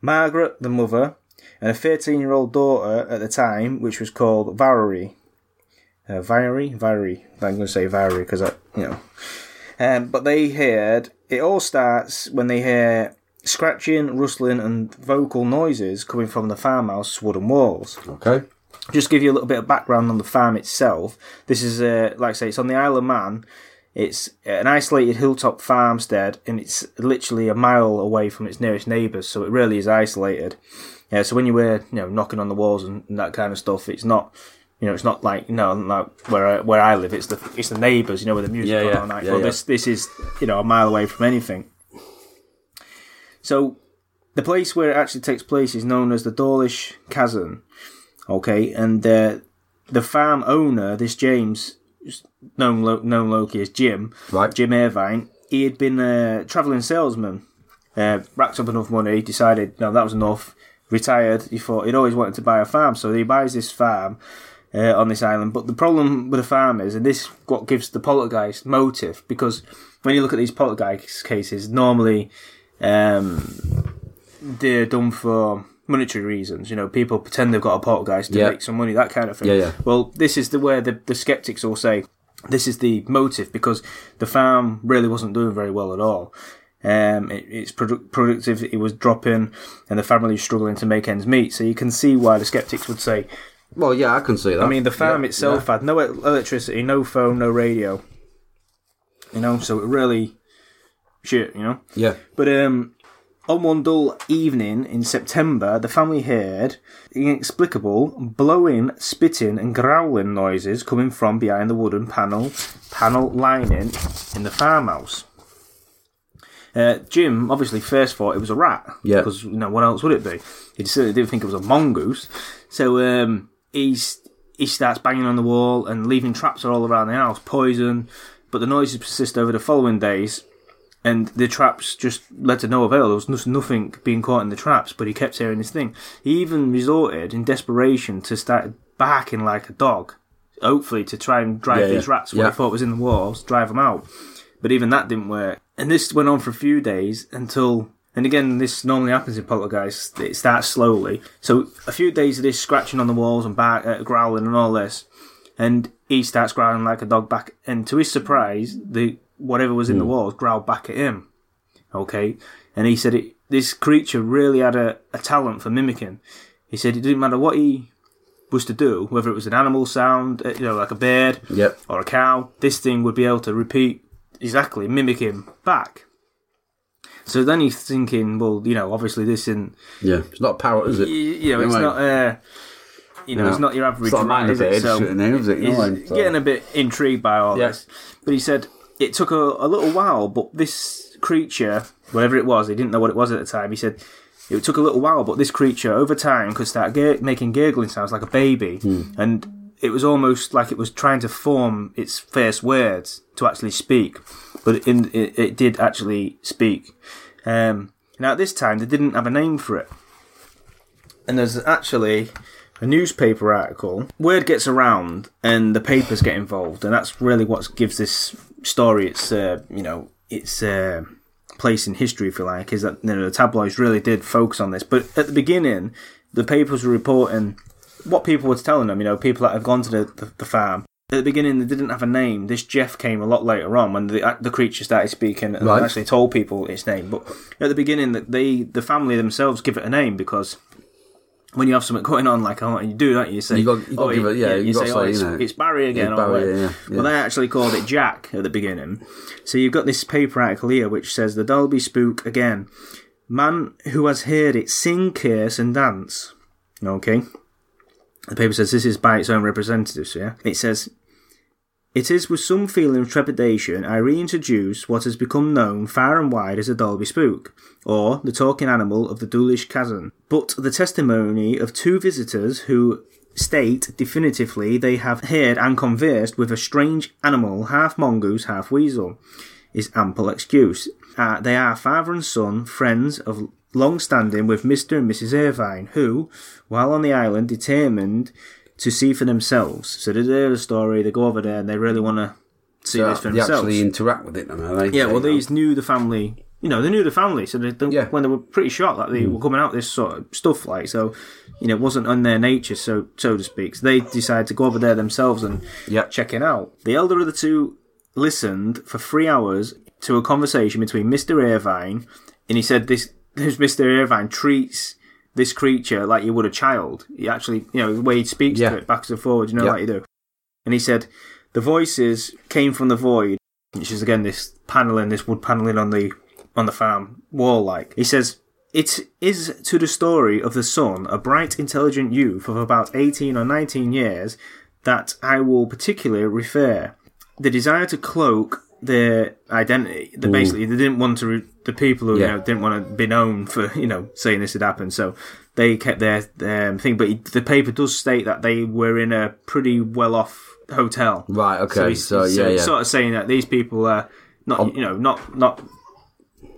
Margaret, the mother, and a 13 year old daughter at the time, which was called Valerie. Uh, Valerie? Valerie. I'm going to say Valerie because I, you know. Um, but they heard, it all starts when they hear scratching, rustling, and vocal noises coming from the farmhouse wooden walls Okay. just give you a little bit of background on the farm itself. This is, uh, like I say, it's on the Isle of Man. It's an isolated hilltop farmstead, and it's literally a mile away from its nearest neighbours. So it really is isolated. Yeah. So when you were, you know, knocking on the walls and, and that kind of stuff, it's not, you know, it's not like you know, like where I, where I live. It's the it's the neighbours, you know, with the music Yeah, on yeah, all night. yeah, well, yeah. this this is you know a mile away from anything. So the place where it actually takes place is known as the Doarlish Cashen. Okay, and uh, the farm owner, this James, known lo- known locally as Jim, Right. Jim Irvine, he had been a travelling salesman, uh, racked up enough money, decided no that was enough, retired. He thought he'd always wanted to buy a farm, so he buys this farm. Uh, on this island, but the problem with a farm is, and this is what gives the poltergeist motive, because when you look at these poltergeist cases, normally um, they're done for monetary reasons. You know, people pretend they've got a poltergeist to Yeah. make some money, that kind of thing. Yeah, yeah. Well, this is the where the, the skeptics will say this is the motive because the farm really wasn't doing very well at all. Um, it, its produ- productivity was dropping, and the family was struggling to make ends meet. So you can see why the skeptics would say, Well, yeah, I can see that. I mean, the farm Yeah, itself had no electricity, no phone, no radio. You know, so it really shit. You know. Yeah. But um, on one dull evening in September, the family heard inexplicable blowing, spitting, and growling noises coming from behind the wooden panel panel lining in the farmhouse. Uh, Jim obviously first thought it was a rat. Yeah. Because you know what else would it be? He certainly didn't think it was a mongoose. So um, he's he starts banging on the wall and leaving traps all around the house, poison. But the noises persist over the following days, and the traps just led to no avail. There was nothing being caught in the traps, but he kept hearing this thing. He even resorted, in desperation, to start barking like a dog, hopefully to try and drive Yeah, these yeah. rats what Yeah. he thought was in the walls, drive them out. But even that didn't work. And this went on for a few days until, and again, this normally happens in poltergeists. It starts slowly. So a few days of this scratching on the walls and bark, uh, growling and all this, and he starts growling like a dog back. And to his surprise, the whatever was in the walls growled back at him. Okay, and he said it, this creature really had a, a talent for mimicking. He said it didn't matter what he was to do, whether it was an animal sound, uh, you know, like a bird, Yep. or a cow, this thing would be able to repeat exactly, mimic him back. So then he's thinking, well, you know, obviously this isn't, Yeah, it's not a parrot, is you, it? you know, it's not, uh, you know, No. it's not your average It's not a rat, is it? So shouldn't is it? You he's know, so- getting a bit intrigued by all Yeah. this. But he said it took a, a little while, but this creature, whatever it was, he didn't know what it was at the time. He said it took a little while, but this creature over time could start gur- making gurgling sounds like a baby, Hmm. and it was almost like it was trying to form its first words to actually speak. But in, it, it did actually speak. Um, now at this time they didn't have a name for it, and there's actually a newspaper article. Word gets around, and the papers get involved, and that's really what gives this story its uh, you know its uh, place in history, if you like. Is that you know the tabloids really did focus on this, but at the beginning, the papers were reporting what people were telling them. You know, people that have gone to the, the, the farm. At the beginning, they didn't have a name. This Gef came a lot later on when the the creature started speaking and Right. actually told people its name. But at the beginning, that they the family themselves give it a name because when you have something going on like oh, you do, don't you? You say, You got- you got to give it- yeah, you you got say, to oh, it's, know, it's Barry again. it's Barry, whatever. yeah, yeah. Well, they actually called it Jack at the beginning. So you've got this paper article here which says the Dalby spook again. Man who has heard it sing, curse, and dance. Okay. The paper says this is by its own representatives, yeah? It says, It is with some feeling of trepidation I reintroduce what has become known far and wide as the Dalby Spook, or the talking animal of the Doarlish Cashen. But the testimony of two visitors who state definitively they have heard and conversed with a strange animal, half mongoose, half weasel, is ample excuse. Uh, they are father and son, friends of long standing with Mr. and Mrs. Irvine, who, while on the island, determined to see for themselves. So they hear the story, they go over there, and they really want to see So this for they themselves. They actually interact with it, then, are they? Yeah, well, They- these knew the family. You know, they knew the family, so they, they Yeah. when they were pretty shocked that they hmm. were coming out this sort of stuff, like so. You know, it wasn't on their nature, so so to speak. So they decided to go over there themselves and Yep. check it out. The elder of the two listened for three hours to a conversation between Mister Irvine, and he said this: this Mister Irvine treats this creature like you would a child. He actually, you know, the way he speaks Yeah. to it backwards and forwards, you know, Yeah. like you do. And he said the voices came from the void, which is again this paneling, this wood paneling on the on the farm wall. Like he says, it is to the story of the son, a bright, intelligent youth of about eighteen or nineteen years, that I will particularly refer. The desire to cloak their identity. That basically they didn't want to. Re- the people who Yeah. you know didn't want to be known for you know saying this had happened. So they kept their um, thing. But he- the paper does state that they were in a pretty well off hotel. Right, okay, so, he's, yeah, uh, yeah. sort of saying that these people are not you know not not.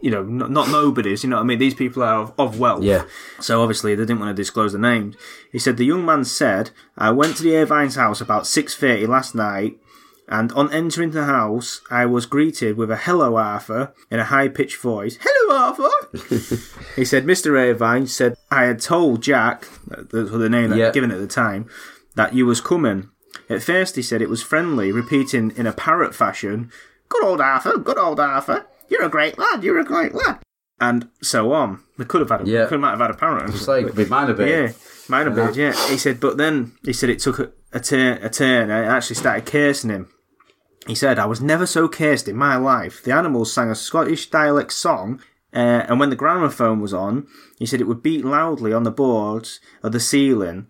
You know, not, not nobodies. You know what I mean. These people are of, of wealth. Yeah. So obviously they didn't want to disclose the names. He said the young man said, "I went to the Irvine's house about six thirty last night, and on entering the house, I was greeted with a hello Arthur in a high pitched voice. Hello Arthur. he said, Mr. Irvine said I had told Jack, that's the name that Yeah. I'd given at the time, that you was coming. At first he said it was friendly, repeating in a parrot fashion, "Good old Arthur, good old Arthur. You're a great lad. You're a great lad." And so on. They could have had a, Yeah. could might have had a parrot. Say, it could be minor bit. Yeah, minor bird. Yeah, he said, but then he said it took a, a turn. A turn. I actually started cursing him. He said, "I was never so cursed in my life." The animals sang a Scottish dialect song, uh, and when the gramophone was on, he said it would beat loudly on the boards of the ceiling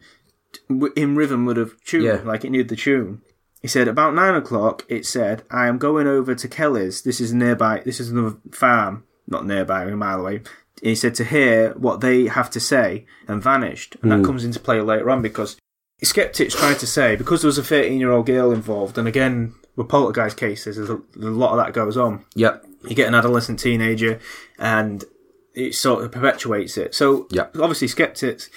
in rhythm with a tune, Yeah. like it knew the tune. He said about nine o'clock. It said, "I am going over to Kelly's. This is nearby. This is another farm, not nearby, a mile away." He said to hear what they have to say, and vanished. And that comes into play later on because skeptics tried to say because there was a thirteen-year-old girl involved, and again with poltergeist cases, there's a, a lot of that goes on Yep. you get an adolescent teenager and it sort of perpetuates it. So Yeah. obviously skeptics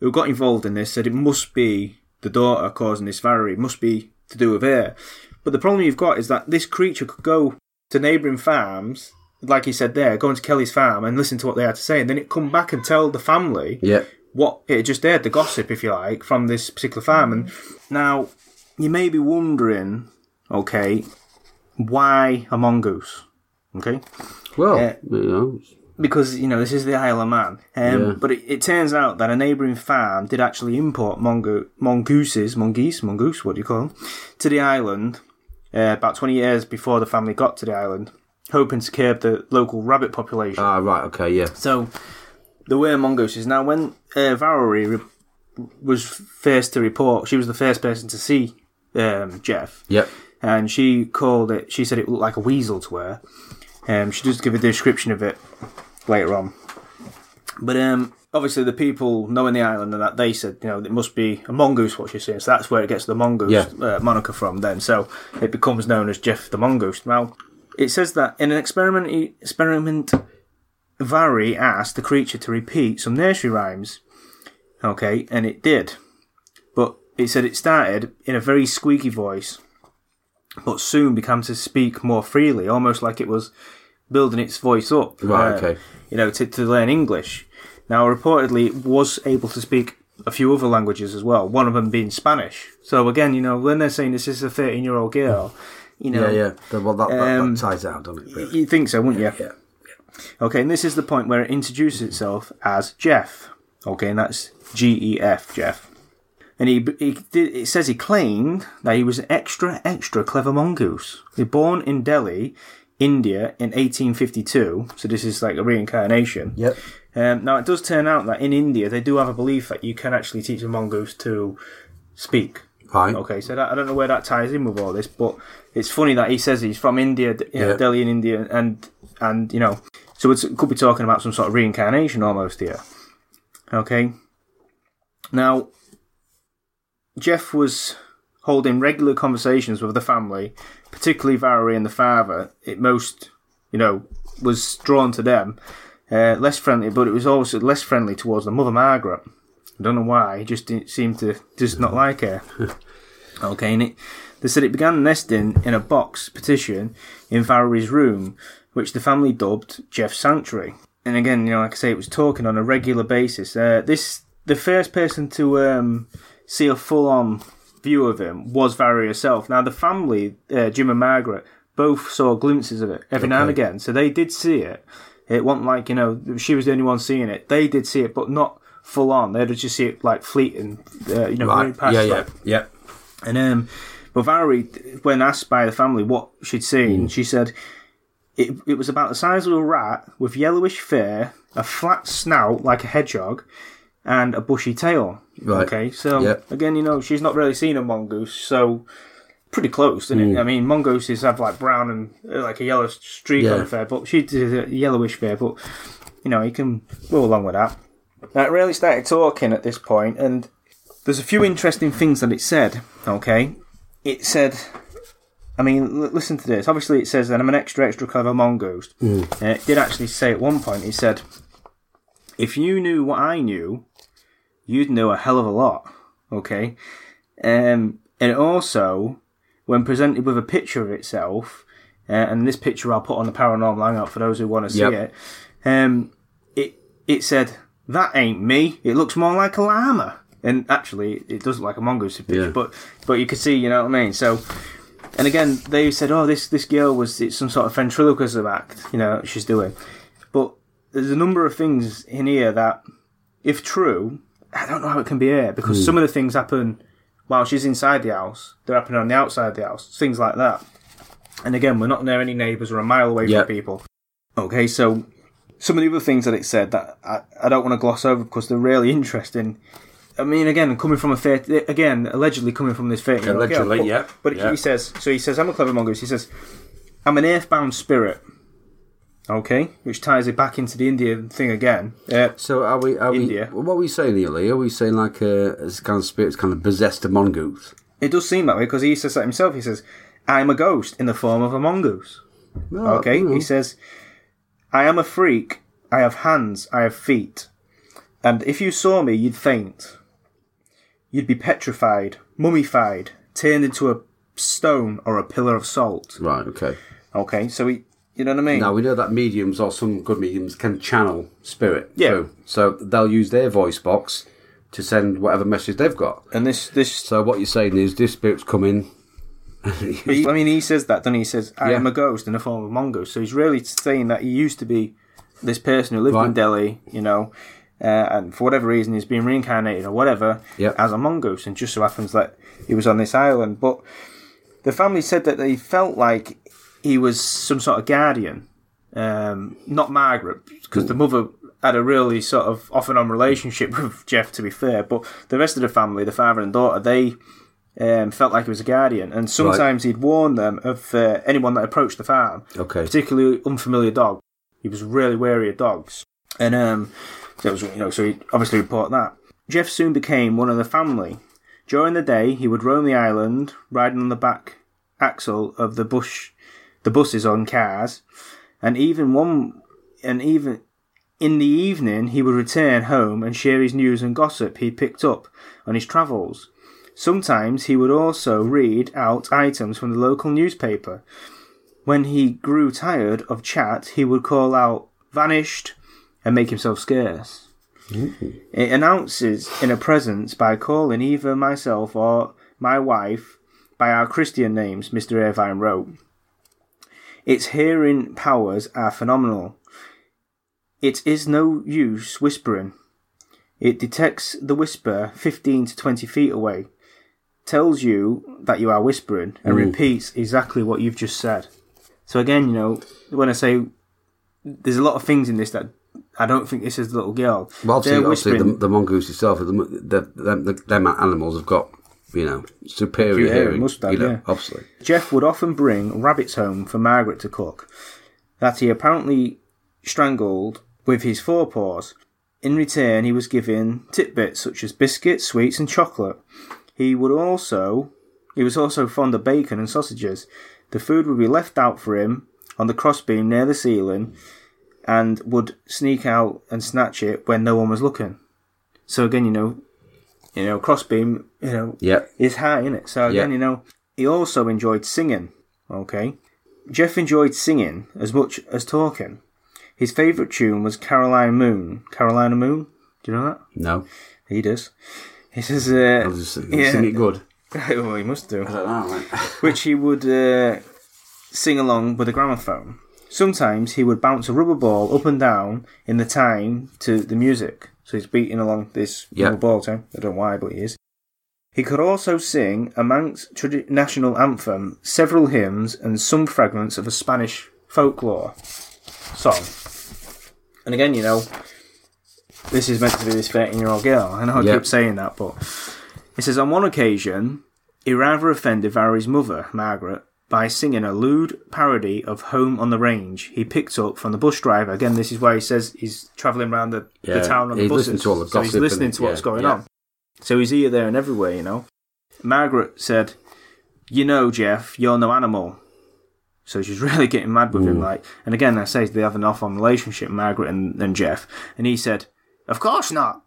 who got involved in this said it must be the daughter causing this Valerie, it must be to do with her. But the problem you've got is that this creature could go to neighbouring farms, like he said there, go into Kelly's farm and listen to what they had to say, and then it come back and tell the family Yep. what it just heard, the gossip, if you like, from this particular farm. And now you may be wondering, okay, why a mongoose? Okay, Well, Yeah. you know, because you know this is the Isle of Man. Um, Yeah. But it, it turns out that a neighbouring farm did actually import mongo- mongooses, mongoose, mongoose, what do you call them, to the island uh, about twenty years before the family got to the island. hoping to curb the local rabbit population. Ah, right. Okay. Yeah. So there were mongooses. Now, when uh, Valerie re- was first to report, she was the first person to see um, Gef, Yep. And she called it. She said it looked like a weasel to her. Um, she does give a description of it later on. But um, obviously, the people knowing the island and that they said, you know, it must be a mongoose. What she's saying, so that's where it gets the mongoose Yeah. uh, moniker from. Then, so it becomes known as Gef the mongoose. Now, it says that in an experiment, experiment, Voirrey asked the creature to repeat some nursery rhymes. Okay, and it did, but it said it started in a very squeaky voice, but soon began to speak more freely, almost like it was building its voice up. Right, uh, okay. You know, to, to learn English. Now, reportedly, it was able to speak a few other languages as well. One of them being Spanish. So again, you know, when they're saying this is a thirteen-year-old girl, you know, Yeah. Yeah. Well, that, that, Um, that ties out, doesn't it? really? you think so, wouldn't you? Yeah. Okay, and this is the point where it introduces itself as Gef. Okay, and that's G E F, Gef. And he, he did, it says he claimed that he was an extra, extra clever mongoose. He was born in Delhi, India in 1852, so this is like a reincarnation. Yep. Um, now, it does turn out that in India, they do have a belief that you can actually teach a mongoose to speak. Right. Okay, so that, I don't know where that ties in with all this, but it's funny that he says he's from India, you know, Yeah. Delhi in India, and and you know, so it could be talking about some sort of reincarnation almost here. Okay. Now, Gef was holding regular conversations with the family, particularly Valerie and the father. It most, you know, was drawn to them. Uh, less friendly, but it was also less friendly towards the mother Margaret. I don't know why. He just didn't seem to just not like her. okay, and it, they said it began nesting in a box petition in Valerie's room, which the family dubbed Gef's Sanctuary. And again, you know, like I say, it was talking on a regular basis. Uh, this the first person to um, see a full-on view of him was Valerie herself. Now, the family, uh, Jim and Margaret, both saw glimpses of it every now and again, so they did see it. It wasn't like you know she was the only one seeing it. They did see it, but not full on. They'd just see it like fleeting, uh, you know, Right. past. Yeah. like, Yeah. Yeah. and um, but Valerie, when asked by the family what she'd seen, she said it, it was about the size of a rat with yellowish fur, a flat snout like a hedgehog, and a bushy tail. Right. Okay, so Yep. again, you know, she's not really seen a mongoose, so pretty close, isn't it? Hmm. I mean, mongooses have like brown and uh, like a yellow streak on Yeah. the fur, but she did a yellowish fur, but you know, you can go along with that. Now, it really started talking at this point, and there's a few interesting things that it said. Okay, it said, I mean, l- listen to this. Obviously, it says that I'm an extra, extra clever mongoose. And it did actually say at one point, it said, if you knew what I knew, you'd know a hell of a lot. Okay, um, and also, when presented with a picture of itself, uh, and this picture I'll put on the paranormal hangout for those who want to see Yep. it. Um, it it said that ain't me. It looks more like a llama, and actually, it does look like a mongoose picture. Yeah. But but you could see, you know what I mean. So, and again, they said, oh, this this girl was it's some sort of ventriloquism act, you know, she's doing. But there's a number of things in here that, if true, I don't know how it can be here because Hmm. some of the things happen while she's inside the house. They're happening on the outside of the house, things like that. And again, we're not near any neighbours or a mile away Yeah. from people. Okay, so some of the other things that it said that I, I don't want to gloss over because they're really interesting. I mean, again, coming from a fair, again, allegedly coming from this fair, Allegedly, but, yeah, But yeah. he says, so he says, I'm a clever mongoose. He says, I'm an earthbound spirit. Okay, which ties it back into the Indian thing again. Uh, So are we? Are India. we? What are we saying here, Lee? Are we saying like a, a kind of spirit's kind of possessed a mongoose? it does seem that way because he says that himself. He says, I'm a ghost in the form of a mongoose. Well, Okay, he says, I am a freak. I have hands. I have feet. And if you saw me, you'd faint. You'd be petrified, mummified, turned into a stone or a pillar of salt. Right. Okay. Okay, so he, you know what I mean? Now we know that mediums or some good mediums can channel spirit. Yeah. through. So they'll use their voice box to send whatever message they've got. And this, this, So what you're saying is this spirit's coming. he, I mean, he says that, doesn't he? He says, I Yeah. am a ghost in the form of a mongoose. So he's really saying that he used to be this person who lived in Delhi, you know, uh, and for whatever reason he's been reincarnated or whatever Yep. as a mongoose. And just so happens that he was on this island. But the family said that they felt like he was some sort of guardian. Um, not Margaret, because the mother had a really sort of off and on relationship with Gef, to be fair. But the rest of the family, the father and daughter, they um, felt like he was a guardian. And sometimes he'd warn them of uh, anyone that approached the farm, Okay. particularly unfamiliar dog. He was really wary of dogs. And um, so, was, you know, so he obviously reported that. Gef soon became one of the family. During the day, he would roam the island, riding on the back axle of the bush, the buses on cars, and even one, and even in the evening, he would return home and share his news and gossip he picked up on his travels. Sometimes he would also read out items from the local newspaper. When he grew tired of chat, he would call out "vanished" and make himself scarce. Mm-hmm. It announces in a presence by calling either myself or my wife by our Christian names, Mr. Irvine wrote. Its hearing powers are phenomenal. It is no use whispering. It detects the whisper 15 to 20 feet away, tells you that you are whispering, and mm. repeats exactly what you've just said. So, again, you know, when I say there's a lot of things in this that I don't think this is the little girl. Well, obviously, obviously the, the mongoose itself, the, the, the, the, them animals have got, you know, superior Superior hearing. must have, you know, yeah. obviously. Gef would often bring rabbits home for Margaret to cook, that he apparently strangled with his forepaws. In return, he was given titbits such as biscuits, sweets, and chocolate. He would also, he was also fond of bacon and sausages. The food would be left out for him on the crossbeam near the ceiling, and would sneak out and snatch it when no one was looking. So again, you know, you know, crossbeam, you know, Yeah. is high in it. So again, Yeah. you know, he also enjoyed singing. Okay, Gef enjoyed singing as much as talking. His favourite tune was Caroline Moon. Carolina Moon. Do you know that? No. He does. He says, uh, I'll just sing, Yeah. sing it good. well, he must do. Know. Which he would uh, sing along with a gramophone. Sometimes he would bounce a rubber ball up and down in the time to the music. So he's beating along this Yeah. ball time. I don't know why, but he is. He could also sing a Manx tradi- national anthem, several hymns, and some fragments of a Spanish folklore song. And again, you know, this is meant to be this 13 year old girl. I know I Yeah. keep saying that, but it says on one occasion, he rather offended Voirrey's mother, Margaret, by singing a lewd parody of Home on the Range he picked up from the bus driver. Again, this is where he says he's travelling around the, Yeah, the town on the he's buses. to all the so he's listening and- to what's yeah, going yeah. on. So he's here, there, and everywhere, you know. Margaret said, You know, Gef, you're no animal. So she's really getting mad with him, like. And again, I say they have an off-on relationship, Margaret and, and Gef. And he said, "Of course not.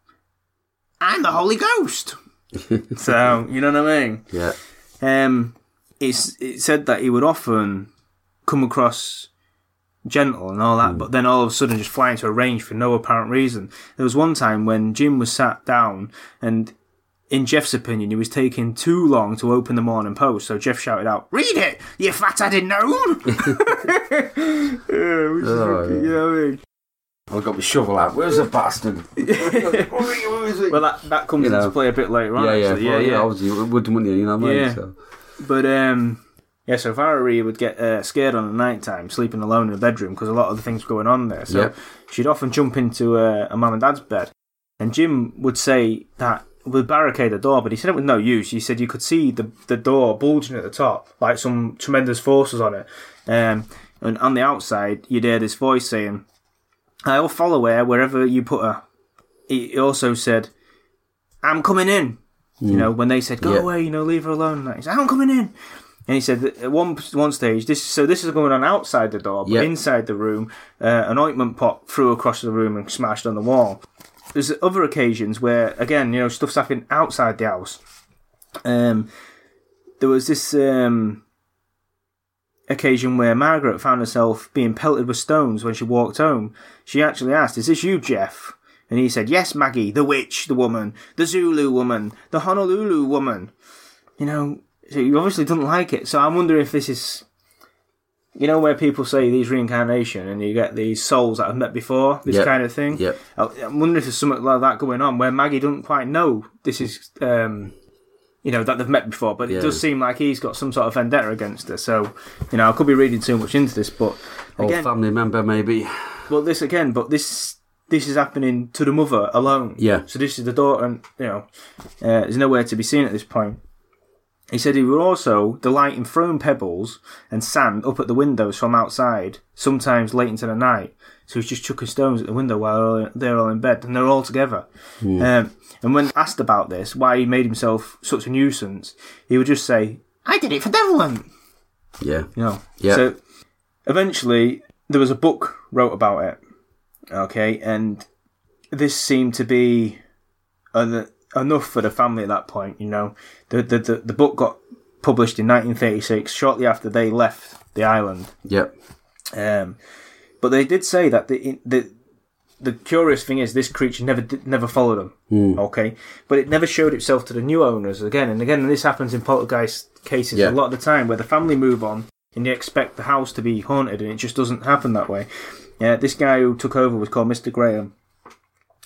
I'm the Holy Ghost." so you know what I mean? Yeah. Um, it's it said that he would often come across gentle and all that, hmm. but then all of a sudden just fly into a range for no apparent reason. There was one time when Jim was sat down and. In Gef's opinion, he was taking too long to open the Morning Post, so Gef shouted out, "Read it, you fat-headed gnome!" yeah, which is Oh, wicked, you know what I mean? I've got my shovel out. Where's the bastard? Is it? Well, that, that comes You know. into play a bit later on. yeah, yeah, actually. yeah, well, yeah. Obviously, you would, you? You know what I mean? Yeah. So, But um, yeah, so Valerie would get uh, scared on the night time, sleeping alone in the bedroom because a lot of the things were going on there. So Yeah. she'd often jump into uh, a mum and dad's bed, and Jim would say that would barricade the door, but he said it with no use. He said you could see the the door bulging at the top, like some tremendous forces on it. Um, and on the outside, you'd hear this voice saying, "I'll follow her wherever you put her." He he also said, "I'm coming in." You know, when they said, "Go Yeah. away," you know, leave her alone. Like, he said, "I'm coming in." And he said at one one stage, this so this is going on outside the door, but Yeah. inside the room, uh, an ointment pot flew across the room and smashed on the wall. There's other occasions where, again, you know, stuff's happening outside the house. Um, there was this um, occasion where Margaret found herself being pelted with stones when she walked home. She actually asked, "Is this you, Gef?" And he said, "Yes, Maggie, the witch, the woman, the Zulu woman, the Honolulu woman." You know, so you obviously doesn't like it. So I'm wondering if this is, you know, where people say these reincarnation and you get these souls that have met before, this Yep. kind of thing. Yep. I- I'm wondering if there's something like that going on where Maggie doesn't quite know this is, um, you know that they've met before, but Yeah. it does seem like he's got some sort of vendetta against her. So, you know, I could be reading too much into this, but Old family member, maybe. well, this again, but this this is happening to the mother alone. Yeah. So this is the daughter, and you know, uh, there's nowhere to be seen at this point. He said he would also delight in throwing pebbles and sand up at the windows from outside, sometimes late into the night. So he's just chucking stones at the window while they're all in bed, and they're all together. Um, and when asked about this, why he made himself such a nuisance, he would just say, "I did it for Devlin." Yeah. You know. Yeah. So eventually there was a book wrote about it. Okay, and this seemed to be en- enough for the family at that point. You know, the the the, the book got published in 1936, shortly after they left the island. Yep. Um, but they did say that the the the curious thing is this creature never did, never followed them. Okay, but it never showed itself to the new owners again and again. And this happens in poltergeist cases Yeah. a lot of the time, where the family move on and you expect the house to be haunted, and it just doesn't happen that way. Yeah, this guy who took over was called Mr. Graham.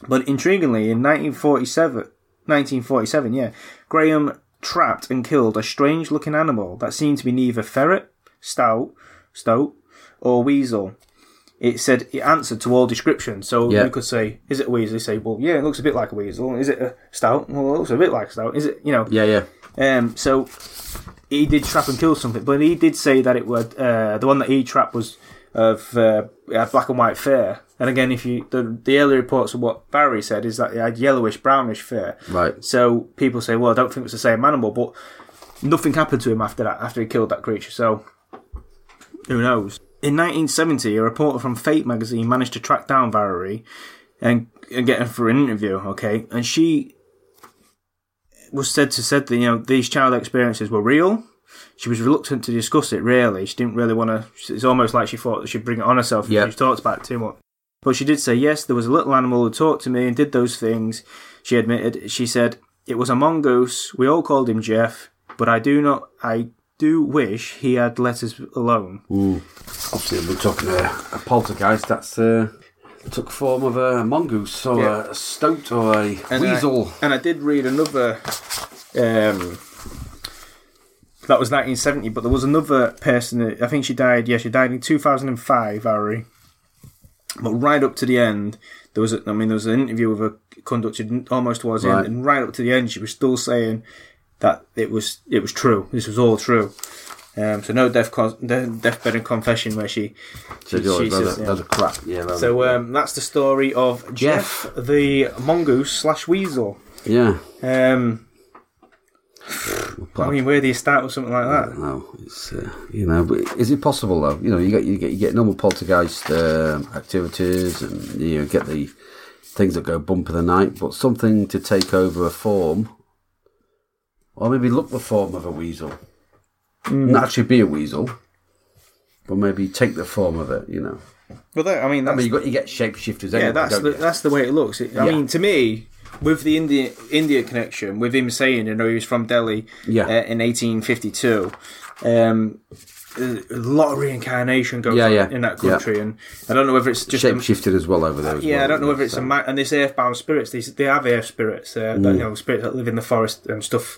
But intriguingly, in 1947, 1947, yeah, Graham trapped and killed a strange-looking animal that seemed to be neither ferret, stout, stoat, or weasel. It said it answered to all descriptions. So Yeah. you could say, "Is it a weasel?" You say, "Well, yeah, it looks a bit like a weasel." Is it a stout? Well, it looks a bit like a stout. Is it? You know. Yeah, yeah. Um. So he did trap and kill something, but he did say that it was uh, the one that he trapped was of uh, had black and white fur. And again, if you the the early reports of what Barry said is that it had yellowish brownish fur. Right. So people say, well, I don't think it's the same animal, but nothing happened to him after that, after he killed that creature. So who knows? In 1970, a reporter from Fate magazine managed to track down Valerie and, and get her for an interview. Okay, and she was said to said that you know these child experiences were real. She was reluctant to discuss it. Really, she didn't really want to. It's almost like she thought that she'd bring it on herself if Yeah. she talked about it too much. But she did say yes. There was a little animal who talked to me and did those things. She admitted. She said it was a mongoose. We all called him Gef, but I do not. I do wish he had let us alone. Ooh. Obviously, we're talking a, a poltergeist that's uh, took form of a mongoose or Yeah. a stoat or a And weasel. I, and I did read another. Um, that was 1970, but there was another person. That, I think she died. Yeah, she died in 2005, Ari. But right up to the end, there was. A, I mean, there was an interview with her conducted almost towards the Right. end, and right up to the end, she was still saying that it was it was true. This was all true. Um, so no death con- deathbed and confession where she. so she- she says, yeah. are, crap. Yeah. So um, that's the story of Gef, Gef. the mongoose slash weasel. yeah. Um, I mean, where do you start with something like that? No, it's uh, you know, but is it possible though? You know, you get you get you get normal poltergeist um, activities, and you know, get the things that go bump in the night, but something to take over a form, or maybe look the form of a weasel, not actually be a weasel, but maybe take the form of it. You know, Well, that, I mean, I mean, you got you get shapeshifters. yeah, anyway, that's the, you? that's the way it looks. It, I Yeah. mean, to me, with the India India connection, with him saying, you know, he was from Delhi Yeah. uh, in 1852. Um, a lot of reincarnation goes Yeah, on yeah, in that yeah. country, and I don't know whether it's just a, shapeshifted as well over there. Yeah, well, I don't know whether it's so. a ma- and this earthbound spirits. These they have earth spirits, uh, Mm. that, you know, spirits that live in the forest and stuff.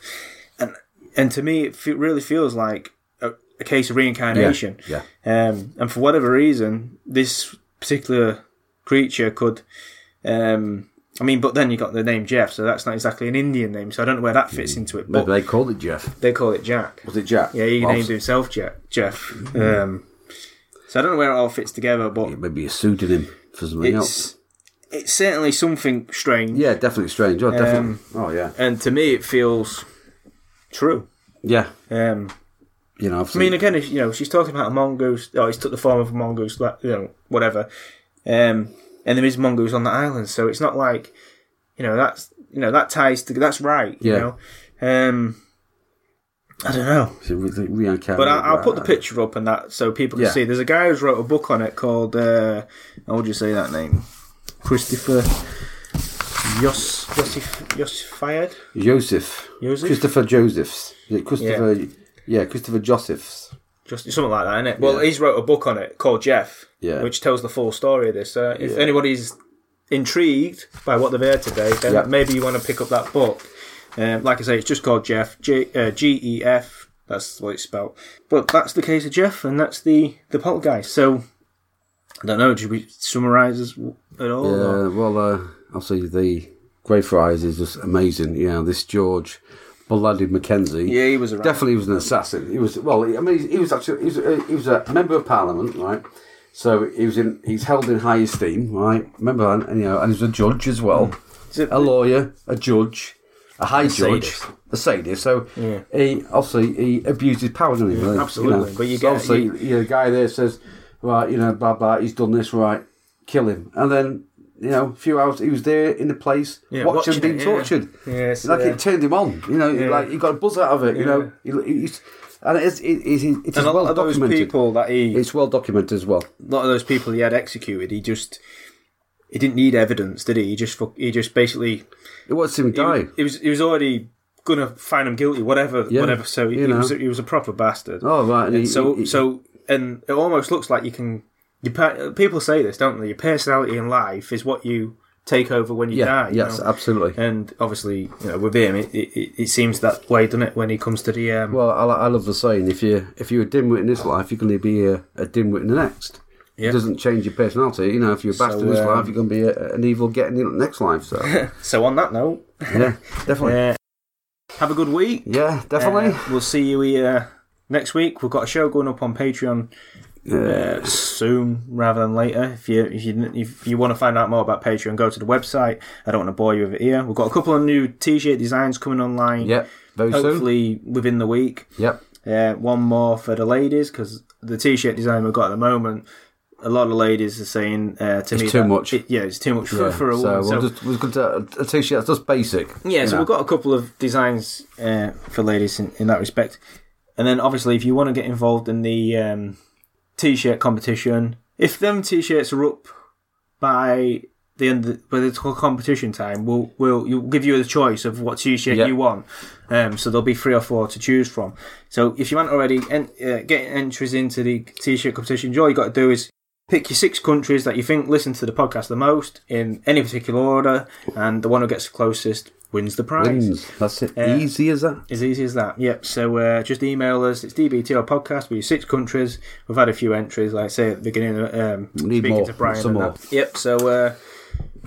And and to me, it fe- really feels like a, a case of reincarnation. Yeah, Um, and for whatever reason, this particular creature could. Um, I mean, but then you got the name Gef, so that's not exactly an Indian name. So I don't know where that fits into it. But Maybe they called it Gef. they call it Jack. Was it Jack? Yeah, he Well, named himself Gef. Gef. Um, so I don't know where it all fits together, but Maybe a pseudonym for something else. it's it's certainly something strange. Yeah, definitely strange. Oh, definitely. Um, oh, yeah. and to me it feels true. Yeah. Um, You know, I've I seen, mean, again, if you know, she's talking about a mongoose. Oh, he's took the form of a mongoose, like, you know, whatever. Um, and there is mongoose on the island, so it's not like, you know, that's you know that ties to that's right. You Yeah. know, um, I don't know, it's a re- reincarnated. but I, I'll put the picture up and that so people can Yeah. see. There's a guy who's wrote a book on it called. Uh, how would you say that name? Christopher. Yos Yosif Yosified. Joseph. Joseph? Christopher Josephs. Is it Christopher. Yeah. Christopher Josephs. Just something like that, it? Well, he's wrote a book on it called Gef, Yeah. which tells the full story of this. Uh, if anybody's intrigued by what they've heard today, then Yeah. maybe you want to pick up that book. Um, like I say, it's just called Gef. J uh, G E F. That's what it's spelled. But that's the case of Gef, and that's the the poltergeist. So I don't know. Should we summarise this at all? or- Yeah, well, uh, obviously the Greyfriars is just amazing. Yeah, this George Blooded Mackenzie. Yeah, he was around. definitely was an assassin. He was well. I mean, he was actually he was, a, he was a member of Parliament, right? So he was in. He's held in high esteem, right? Remember, and, and, you know, and he was a judge as well, Is it- a lawyer, a judge, a high judge, sadist. a sadist. So Yeah. he obviously he abused his power, didn't he? really? absolutely. know. But you So get- obviously you- you know, the guy there says, right, you know, blah blah. He's done this, right? Kill him, and then. You know, a few hours he was there in the place, Yeah, watching, watching being it, yeah. tortured. Yes, like yeah. it turned him on. You know, Yeah. like he got a buzz out of it. You know, he, he's, and it's it, it's, and a lot well of those documented. people that he, It's well documented as well. a lot of those people he had executed, he just he didn't need evidence, did he? He just he just basically It was him he, die. he was he was already gonna find him guilty, whatever, whatever. So he, he was he was a proper bastard. Oh right, and he, And so he- so and it almost looks like you can. Your, people say this, don't they? Your personality in life is what you take over when you yeah, die. you yes, know? absolutely. And obviously, you know, with him, it, it, it seems that way, doesn't it? When he comes to the um, Well, I, I love the saying: if you if you're a dimwit in this life, you're going to be a, a dimwit in the next. Yeah. It doesn't change your personality. You know, if you're a bastard in this um, life, you're going to be a, an evil getting in the next life. So So on that note, yeah, definitely. uh, have a good week. Yeah, definitely. Uh, we'll see you here next week. We've got a show going up on Patreon. Uh, soon rather than later. If you if you if you want to find out more about Patreon, go to the website. I don't want to bore you with it here. We've got a couple of new T-shirt designs coming online. Yep. Very soon. Hopefully within the week. Yep. Uh, one more for the ladies because the T-shirt design we've got at the moment. A lot of ladies are saying uh, to me too much. it- yeah, it's too much for, Yeah. for a woman. So, we'll just we'll to a, a t-shirt that's just basic. yeah, so know. we've got a couple of designs uh, for ladies in, in that respect. And then obviously, if you want to get involved in the um, t-shirt competition, if them t-shirts are up by the end of the, by the competition time, we'll we'll you'll give you the choice of what t-shirt Yeah. you want. Um, so there'll be three or four to choose from. So if you haven't already en- uh, get entries into the t-shirt competition, all you got to do is pick your six countries that you think listen to the podcast the most in any particular order, and the one who gets the closest wins the prize. Wins. That's it. Yeah. Easy as that. As easy as that. Yep. So uh, just email us. It's DBTO podcast with your six countries. We've had a few entries, like I say at the beginning. Um, need speaking more. to Brian. Some more. that. Yep. So uh,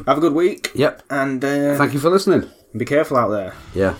have a good week. Yep. And uh, Thank you for listening. be careful out there. Yeah.